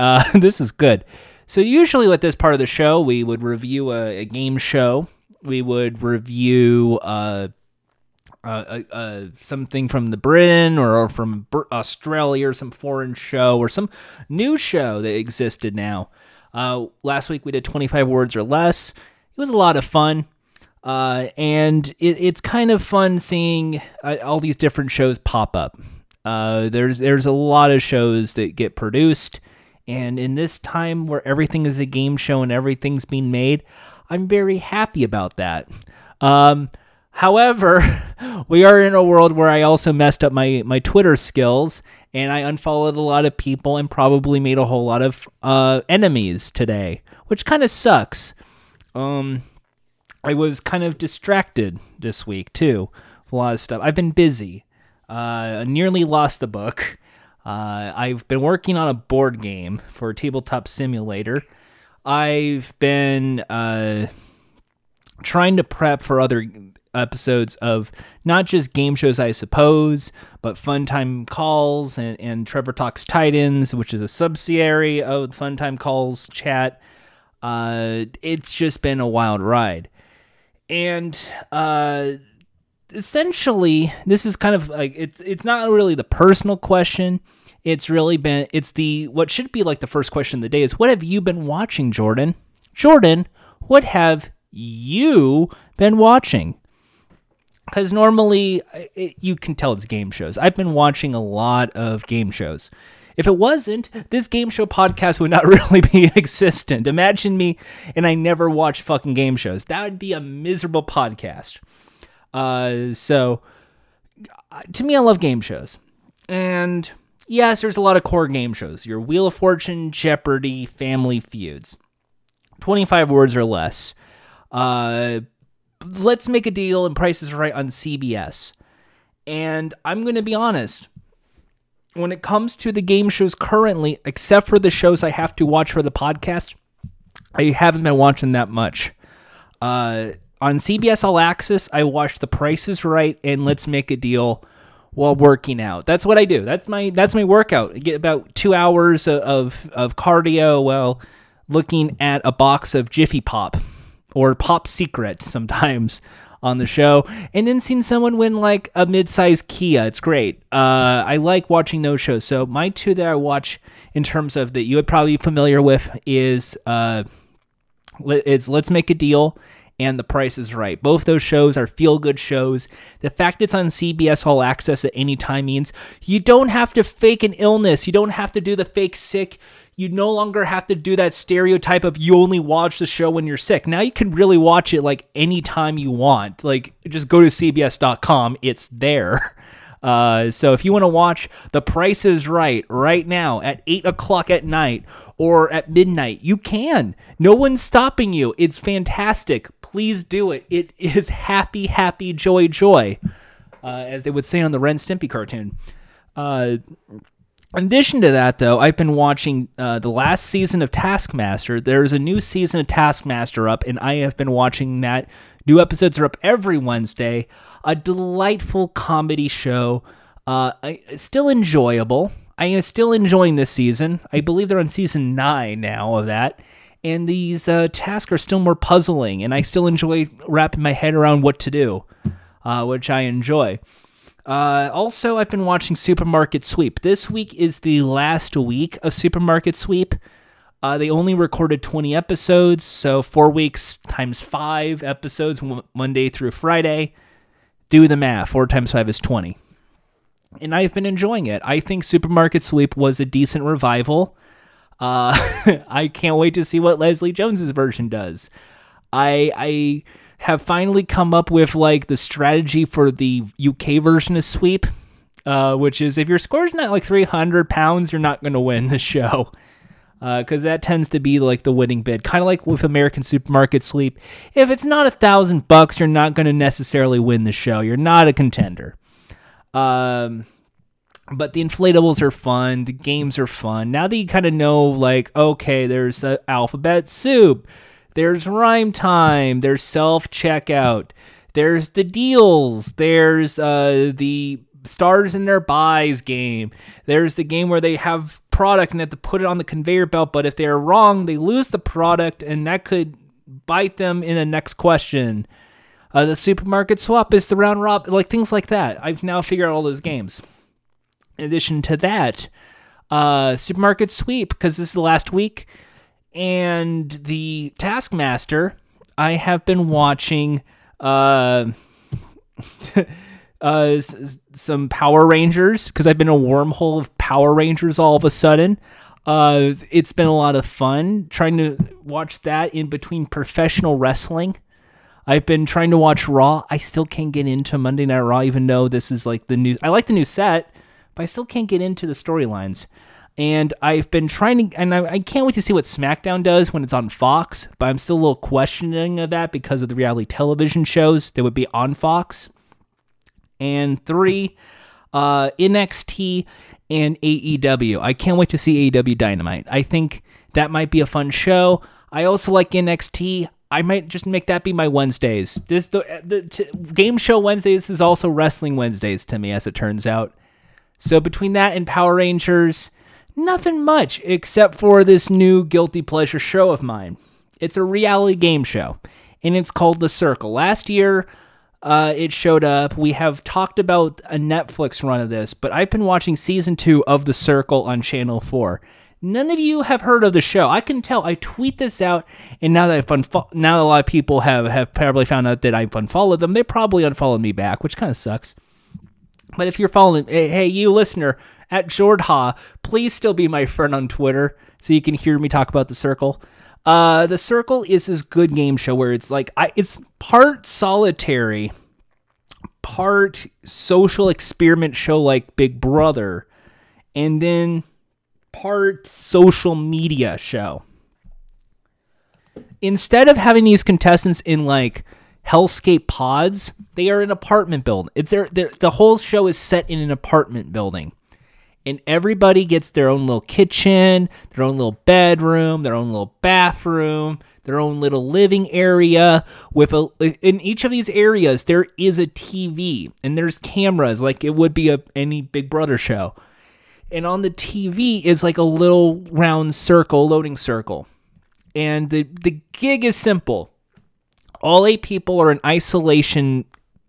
Uh, this is good. So usually with this part of the show, we would review a, a game show. We would review uh, uh, uh, something from the Britain or, or from Australia or some foreign show or some new show that existed now. last week we did 25 words or less. It was a lot of fun. Uh, and it, it's kind of fun seeing uh, all these different shows pop up. Uh, there's there's a lot of shows that get produced, and in this time where everything is a game show and everything's being made, I'm very happy about that. Um, however, we are in a world where I also messed up my my Twitter skills, and I unfollowed a lot of people and probably made a whole lot of uh, enemies today, which kind of sucks. Um, I was kind of distracted this week too. A lot of stuff. I've been busy. Uh, nearly lost the book. Uh, I've been working on a board game for a Tabletop Simulator. I've been uh, trying to prep for other episodes of not just game shows, I suppose, but Fun Time Calls and, and Trevor Talks Titans, which is a subsidiary of Fun Time Calls chat. Uh, it's just been a wild ride and uh, essentially, this is kind of like it's it's not really the personal question. It's really been it's the what should be like the first question of the day is what have you been watching, Jordan? Jordan, what have you been watching? Because normally it, you can tell it's game shows. I've been watching a lot of game shows. If it wasn't, this game show podcast would not really be existent. Imagine me and I never watch fucking game shows. That would be a miserable podcast. Uh, so, to me, I love game shows. And yes, there's a lot of core game shows your Wheel of Fortune, Jeopardy, Family Feuds. 25 words or less. Uh, let's make a deal and prices right on CBS. And I'm going to be honest, when it comes to the game shows currently, except for the shows I have to watch for the podcast, I haven't been watching that much. Uh, on CBS All Access, I watch The Price is Right and Let's Make a Deal while working out. That's what I do. That's my that's my workout. I get about two hours of, of, of cardio while looking at a box of Jiffy Pop or Pop Secret sometimes on the show, and then seeing someone win like a mid-sized Kia. It's great. Uh, I like watching those shows. So my two that I watch in terms of that you would probably be familiar with is uh, it's Let's Make a Deal and The Price is Right. Both those shows are feel good shows. The fact it's on CBS All Access at any time means you don't have to fake an illness. You don't have to do the fake sick you no longer have to do that stereotype of you only watch the show when you're sick. Now you can really watch it like anytime you want. Like just go to cbs.com, it's there. Uh, so if you want to watch The Price is Right right now at 8 o'clock at night or at midnight, you can. No one's stopping you. It's fantastic. Please do it. It is happy, happy, joy, joy, uh, as they would say on the Ren Stimpy cartoon. Uh, in addition to that, though, I've been watching uh, the last season of Taskmaster. There's a new season of Taskmaster up, and I have been watching that. New episodes are up every Wednesday. A delightful comedy show. Uh, still enjoyable. I am still enjoying this season. I believe they're on season nine now of that. And these uh, tasks are still more puzzling, and I still enjoy wrapping my head around what to do, uh, which I enjoy. Uh, also, I've been watching Supermarket Sweep. This week is the last week of Supermarket Sweep. Uh, they only recorded 20 episodes, so four weeks times five episodes, Monday through Friday. Do the math. Four times five is 20. And I've been enjoying it. I think Supermarket Sweep was a decent revival. Uh, I can't wait to see what Leslie Jones's version does. I I have finally come up with like the strategy for the UK version of Sweep, uh, which is if your score's not like 300 pounds, you're not going to win the show. Because uh, that tends to be like the winning bid, kind of like with American Supermarket Sweep. If it's not a thousand bucks, you're not going to necessarily win the show. You're not a contender. Um, but the inflatables are fun. The games are fun. Now that you kind of know, like, okay, there's alphabet soup there's rhyme time. There's self checkout. There's the deals. There's uh, the stars in their buys game. There's the game where they have product and they have to put it on the conveyor belt, but if they're wrong, they lose the product and that could bite them in the next question. Uh, the supermarket swap is the round robin, like things like that. I've now figured out all those games. In addition to that, uh, supermarket sweep because this is the last week and the Taskmaster, I have been watching uh, uh, some Power Rangers because I've been a wormhole of Power Rangers all of a sudden. Uh, it's been a lot of fun trying to watch that in between professional wrestling. I've been trying to watch Raw. I still can't get into Monday Night Raw, even though this is like the new. I like the new set, but I still can't get into the storylines. And I've been trying to, and I, I, can't wait to see what SmackDown does when it's on Fox, but I'm still a little questioning of that because of the reality television shows that would be on Fox. And three, uh, NXT and AEW. I can't wait to see AEW Dynamite. I think that might be a fun show. I also like NXT. I might just make that be my Wednesdays. This the, the t- game show Wednesdays is also wrestling Wednesdays to me, as it turns out. So between that and Power Rangers, Nothing much, except for this new guilty pleasure show of mine. It's a reality game show, and it's called The Circle. Last year, uh, it showed up. We have talked about a Netflix run of this, but I've been watching season two of The Circle on Channel 4. None of you have heard of the show. I can tell. I tweet this out, and now that I've unfo- now a lot of people have have probably found out that I've unfollowed them. They probably unfollowed me back, which kind of sucks. But if you're following, hey, you listener, at Jordha. Please still be my friend on Twitter so you can hear me talk about the circle. Uh, the circle is this good game show where it's like I, it's part solitary, part social experiment show like Big Brother, and then part social media show. Instead of having these contestants in like hellscape pods, they are in apartment building. It's their, their the whole show is set in an apartment building and everybody gets their own little kitchen, their own little bedroom, their own little bathroom, their own little living area with a in each of these areas there is a TV and there's cameras like it would be a any Big Brother show. And on the TV is like a little round circle, loading circle. And the the gig is simple. All eight people are in isolation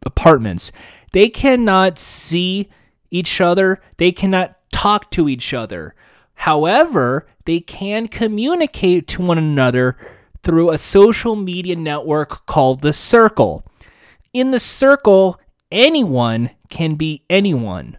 apartments. They cannot see each other. They cannot talk to each other. However, they can communicate to one another through a social media network called The Circle. In The Circle, anyone can be anyone.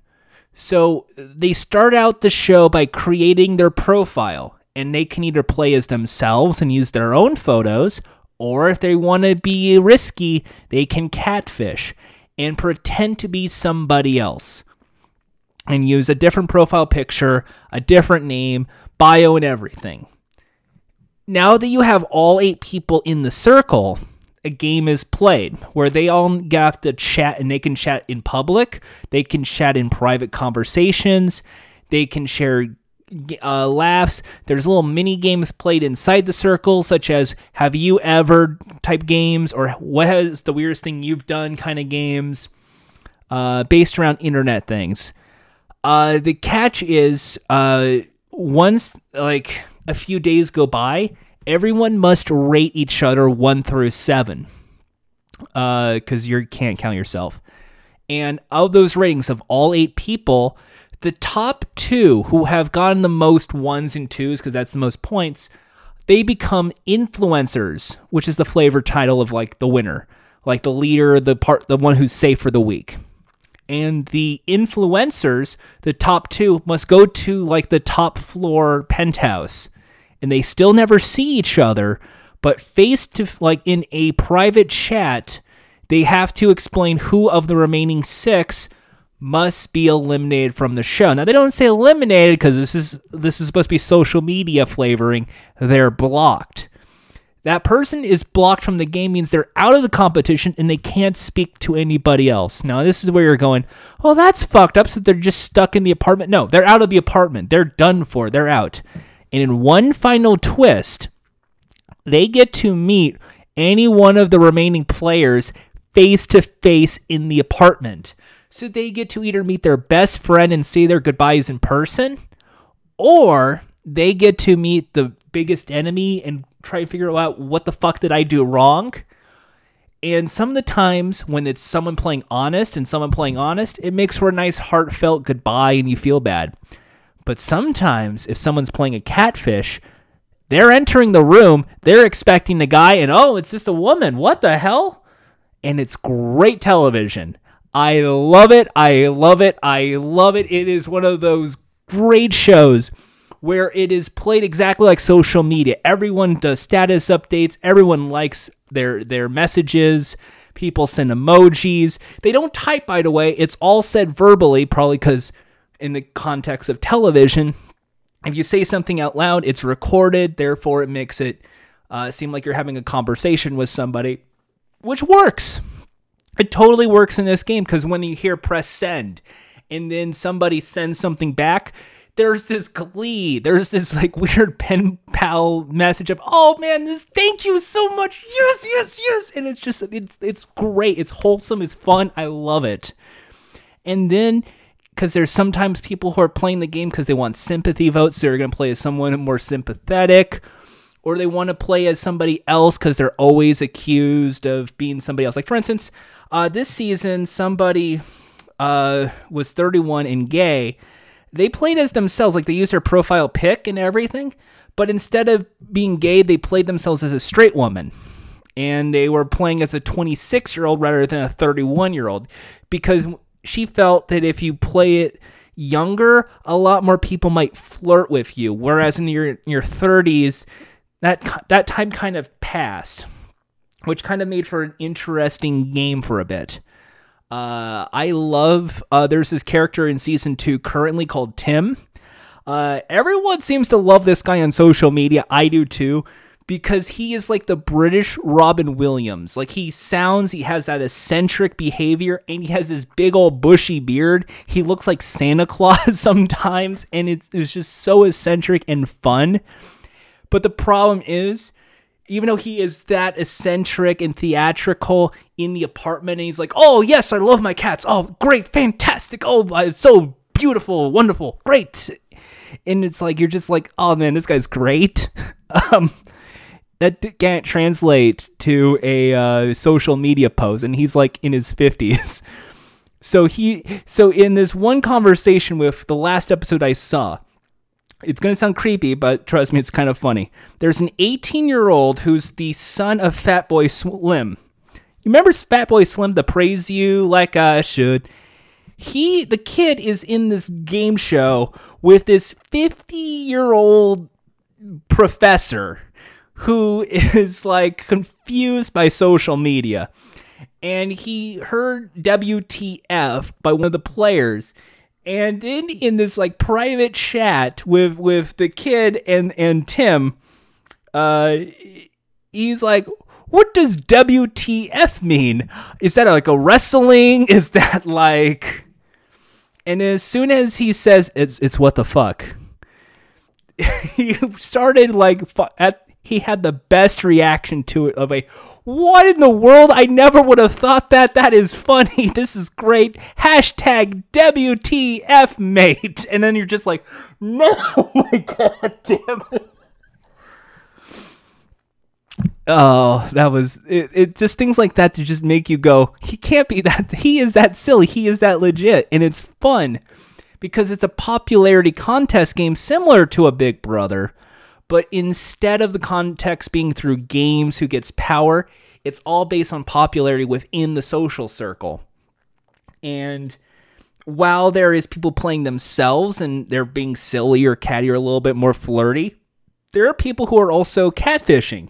So they start out the show by creating their profile, and they can either play as themselves and use their own photos, or if they want to be risky, they can catfish and pretend to be somebody else. And use a different profile picture, a different name, bio, and everything. Now that you have all eight people in the circle, a game is played where they all have to chat and they can chat in public, they can chat in private conversations, they can share uh, laughs. There's little mini games played inside the circle, such as "Have you ever?" type games, or "What has the weirdest thing you've done?" kind of games, uh, based around internet things. Uh, the catch is, uh, once like a few days go by, everyone must rate each other one through seven, because uh, you can't count yourself. And of those ratings of all eight people, the top two who have gotten the most ones and twos, because that's the most points, they become influencers, which is the flavor title of like the winner, like the leader, the part, the one who's safe for the week. And the influencers, the top two, must go to like the top floor penthouse, and they still never see each other, but face to like in a private chat, they have to explain who of the remaining six must be eliminated from the show. Now they don't say eliminated because this is this is supposed to be social media flavoring. They're blocked. That person is blocked from the game means they're out of the competition and they can't speak to anybody else. Now this is where you're going, "Oh, that's fucked up." So they're just stuck in the apartment. No, they're out of the apartment. They're done for. They're out. And in one final twist, they get to meet any one of the remaining players face to face in the apartment so they get to either meet their best friend and say their goodbyes in person, or they get to meet the biggest enemy and try to figure out what the fuck did I do wrong. And some of the times when it's someone playing honest and someone playing honest, it makes for a nice heartfelt goodbye and you feel bad. But sometimes if someone's playing a catfish, they're entering the room, they're expecting a guy, and oh, it's just a woman. What the hell? And it's great television. I love it. I love it. I love it. It is one of those great shows where it is played exactly like social media. Everyone does status updates, everyone likes their their messages. People send emojis. They don't type by the way. It's all said verbally probably cuz in the context of television, if you say something out loud, it's recorded, therefore it makes it uh, seem like you're having a conversation with somebody, which works. It totally works in this game because when you hear press send and then somebody sends something back, there's this glee. There's this like weird pen pal message of, "Oh man, this thank you so much. Yes, yes, yes." And it's just it's it's great. It's wholesome, it's fun. I love it. And then because there's sometimes people who are playing the game because they want sympathy votes. So they're to play as someone more sympathetic or they want to play as somebody else because they're always accused of being somebody else. Like, for instance, uh, this season, somebody uh, was 31 and gay. They played as themselves, like they used their profile pic and everything, but instead of being gay, they played themselves as a straight woman. And they were playing as a 26 year old rather than a 31 year old because she felt that if you play it younger, a lot more people might flirt with you. Whereas in your, your 30s, that that time kind of passed, which kind of made for an interesting game for a bit. Uh, I love. Uh, there's this character in season two currently called Tim. Uh, everyone seems to love this guy on social media. I do too because he is like the British Robin Williams. Like he sounds, he has that eccentric behavior, and he has this big old bushy beard. He looks like Santa Claus sometimes, and it's, it's just so eccentric and fun. But the problem is, even though he is that eccentric and theatrical in the apartment, and he's like, "Oh yes, I love my cats. Oh great, fantastic. Oh, it's so beautiful, wonderful, great." And it's like you're just like, "Oh man, this guy's great." um, that can't translate to a uh, social media post, and he's like in his fifties. So he, so in this one conversation with the last episode I saw, it's going to sound creepy, but trust me, it's kind of funny. There's an 18 year old who's the son of Fatboy Slim. You remember Fatboy Slim, the praise you like I should? He, the kid, is in this game show with this 50 year old professor who is like confused by social media. And he heard WTF by one of the players And then in this like private chat with with the kid and and Tim, uh, he's like, "What does WTF mean? Is that like a wrestling? Is that like?" And as soon as he says it's it's what the fuck, he started like at he had the best reaction to it of a what in the world? I never would have thought that. That is funny. This is great. Hashtag WTF mate. And then you're just like, no, my god damn it. Oh, that was it, it. Just things like that to just make you go, he can't be that. He is that silly. He is that legit. And it's fun because it's a popularity contest game similar to a Big Brother but instead of the context being through games who gets power, it's all based on popularity within the social circle. And while there is people playing themselves and they're being silly or catty or a little bit more flirty, there are people who are also catfishing.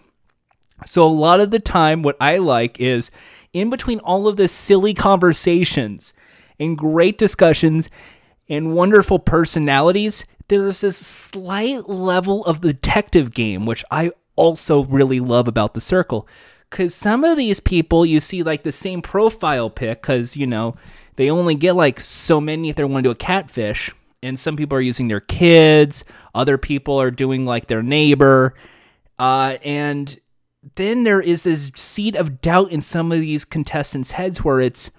So a lot of the time what I like is in between all of the silly conversations and great discussions and wonderful personalities, there's this slight level of detective game, which I also really love about the circle. Because some of these people, you see like the same profile pic, because, you know, they only get like so many if they want to do a catfish. And some people are using their kids, other people are doing like their neighbor. Uh, and then there is this seed of doubt in some of these contestants' heads where it's,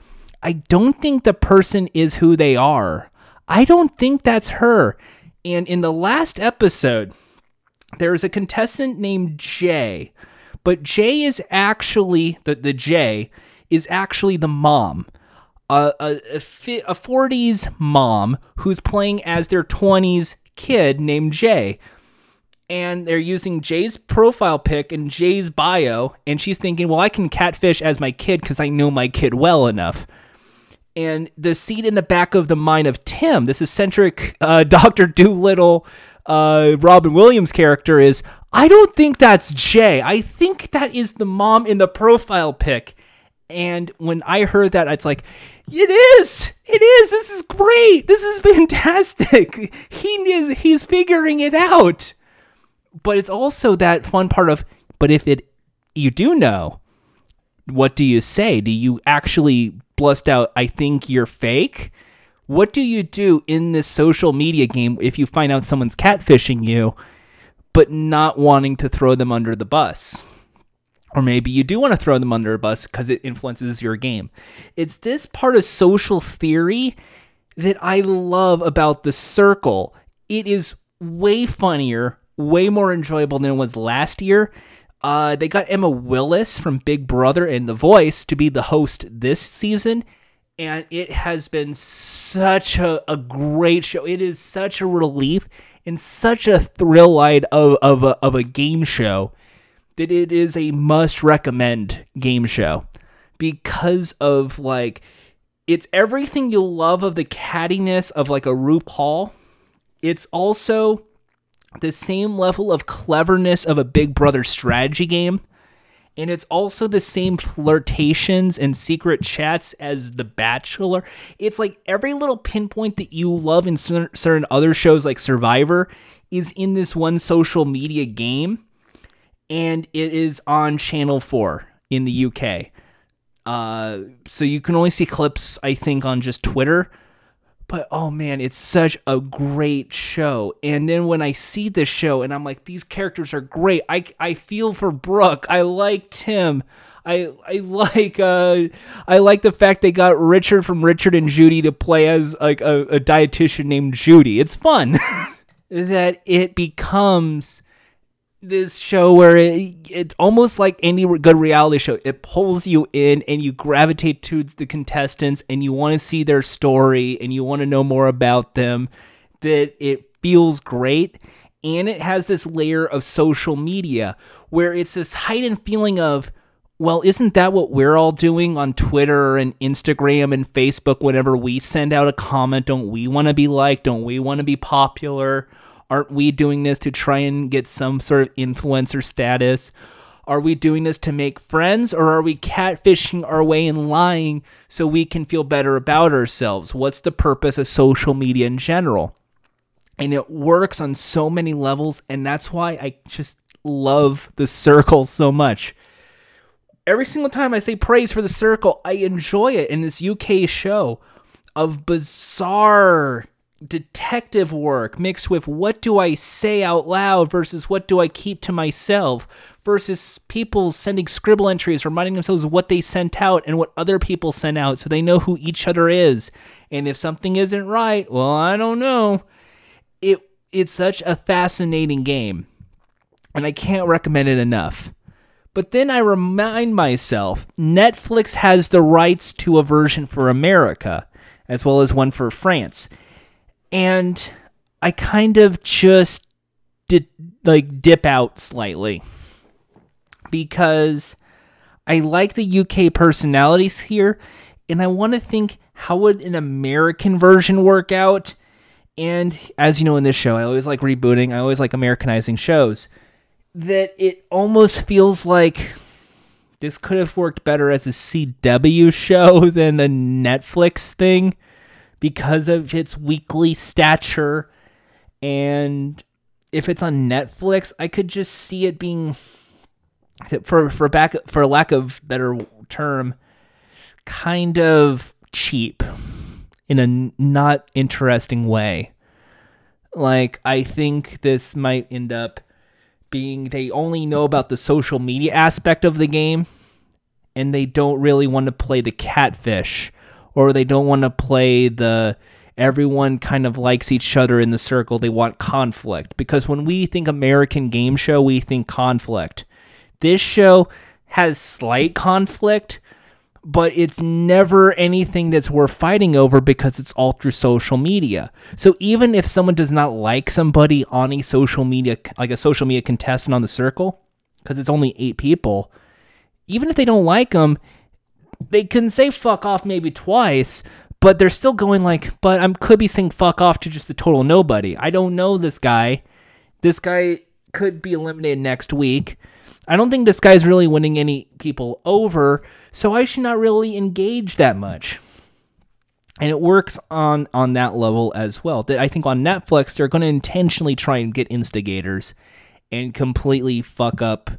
I don't think the person is who they are. I don't think that's her. And in the last episode, there is a contestant named Jay, but Jay is actually the the Jay is actually the mom. a, a, a 40s mom who's playing as their 20s kid named Jay. And they're using Jay's profile pic and Jay's bio, and she's thinking, well, I can catfish as my kid because I know my kid well enough and the seed in the back of the mind of Tim, this eccentric uh, Doctor Dolittle, uh, Robin Williams character is. I don't think that's Jay. I think that is the mom in the profile pic. And when I heard that, it's like, it is. It is. This is great. This is fantastic. He is. He's figuring it out. But it's also that fun part of. But if it, you do know, what do you say? Do you actually blust out, I think you're fake. What do you do in this social media game if you find out someone's catfishing you, but not wanting to throw them under the bus? Or maybe you do want to throw them under a bus because it influences your game. It's this part of social theory that I love about the circle. It is way funnier, way more enjoyable than it was last year. Uh, they got Emma Willis from Big Brother and The Voice to be the host this season, and it has been such a, a great show. It is such a relief and such a thrill ride of, of, a, of a game show that it is a must recommend game show because of like it's everything you'll love of the cattiness of like a RuPaul. It's also the same level of cleverness of a Big Brother strategy game. And it's also the same flirtations and secret chats as The Bachelor. It's like every little pinpoint that you love in certain other shows like Survivor is in this one social media game. And it is on Channel 4 in the UK. Uh, so you can only see clips, I think, on just Twitter but oh man, it's such a great show. And then when I see this show and I'm like, these characters are great. I, I feel for Brooke. I like Tim. I I like uh I like the fact they got Richard from Richard and Judy to play as like a, a dietitian named Judy. It's fun that it becomes this show where it, it's almost like any good reality show. It pulls you in and you gravitate to the contestants and you want to see their story and you want to know more about them. That it feels great. And it has this layer of social media where it's this heightened feeling of, well, isn't that what we're all doing on Twitter and Instagram and Facebook whenever we send out a comment? Don't we want to be liked? Don't we want to be popular? Aren't we doing this to try and get some sort of influencer status? Are we doing this to make friends or are we catfishing our way and lying so we can feel better about ourselves? What's the purpose of social media in general? And it works on so many levels, and that's why I just love the circle so much. Every single time I say praise for the circle, I enjoy it in this UK show of bizarre detective work mixed with what do I say out loud versus what do I keep to myself versus people sending scribble entries reminding themselves what they sent out and what other people sent out so they know who each other is. And if something isn't right, well, I don't know. It it's such a fascinating game. And I can't recommend it enough. But then I remind myself Netflix has the rights to a version for America as well as one for France and I kind of just did like dip out slightly because I like the UK personalities here and I want to think how would an American version work out? And as you know in this show, I always like rebooting, I always like Americanizing shows. That it almost feels like this could have worked better as a CW show than a Netflix thing because of its weekly stature. And if it's on Netflix, I could just see it being for for back for lack of better term, kind of cheap in a not interesting way. Like I think this might end up being they only know about the social media aspect of the game and they don't really want to play the catfish or they don't want to play the everyone kind of likes each other in the circle. They want conflict because when we think American game show, we think conflict. This show has slight conflict, but it's never anything that's worth fighting over because it's all through social media. So even if someone does not like somebody on a social media, like a social media contestant on the circle, because it's only eight people, even if they don't like them, they can say fuck off maybe twice, but they're still going like, but I could be saying fuck off to just a total nobody. I don't know this guy. This guy could be eliminated next week. I don't think this guy's really winning any people over, so I should not really engage that much. And it works on on that level as well. That I think on Netflix they're going to intentionally try and get instigators and completely fuck up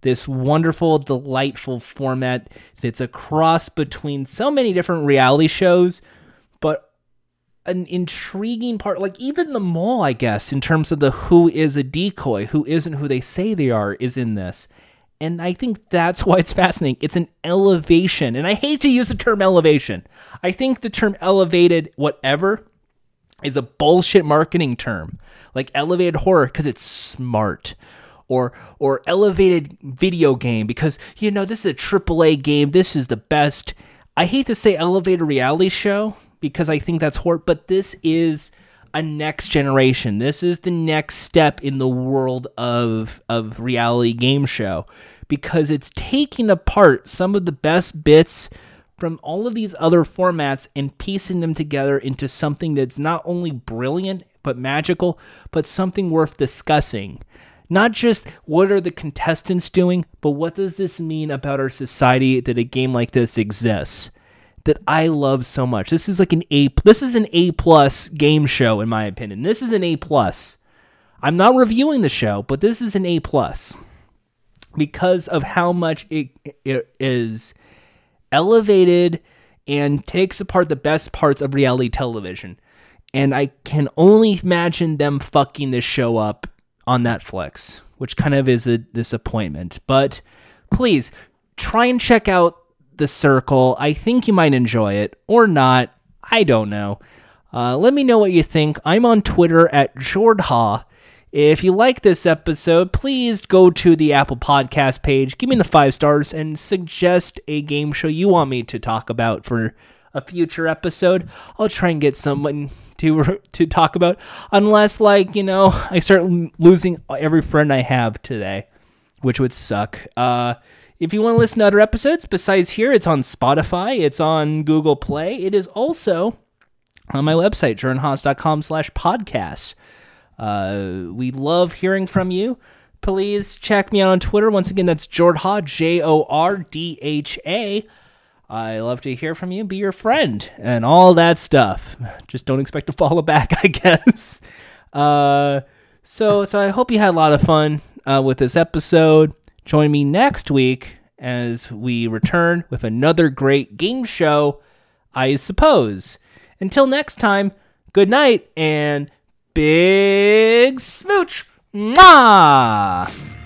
this wonderful, delightful format that's a cross between so many different reality shows, but an intriguing part, like even the mole, I guess, in terms of the who is a decoy, who isn't who they say they are, is in this. And I think that's why it's fascinating. It's an elevation. And I hate to use the term elevation. I think the term elevated, whatever, is a bullshit marketing term. Like elevated horror, because it's smart or or elevated video game because you know this is a AAA game. This is the best. I hate to say elevated reality show because I think that's horrible, but this is a next generation. This is the next step in the world of of reality game show because it's taking apart some of the best bits from all of these other formats and piecing them together into something that's not only brilliant but magical, but something worth discussing. Not just what are the contestants doing, but what does this mean about our society that a game like this exists? That I love so much. This is like an A. This is an A plus game show in my opinion. This is an A plus. I'm not reviewing the show, but this is an A plus because of how much it, it is elevated and takes apart the best parts of reality television. And I can only imagine them fucking this show up on Netflix, which kind of is a disappointment. But please try and check out The Circle. I think you might enjoy it or not. I don't know. Uh, let me know what you think. I'm on Twitter at Jordha. If you like this episode, please go to the Apple Podcast page, give me the five stars, and suggest a game show you want me to talk about for a future episode. I'll try and get someone to to talk about unless like you know I start losing every friend I have today, which would suck. Uh, if you want to listen to other episodes besides here, it's on Spotify, it's on Google Play, it is also on my website, jordanhaas.com slash podcasts. Uh, we love hearing from you. please check me out on Twitter. Once again, that's Jordha, J O R D H A. I love to hear from you, be your friend, and all that stuff. Just don't expect to follow back, I guess. Uh, so, so I hope you had a lot of fun uh, with this episode. Join me next week as we return with another great game show, I suppose. Until next time, good night and big smooch. Mwah!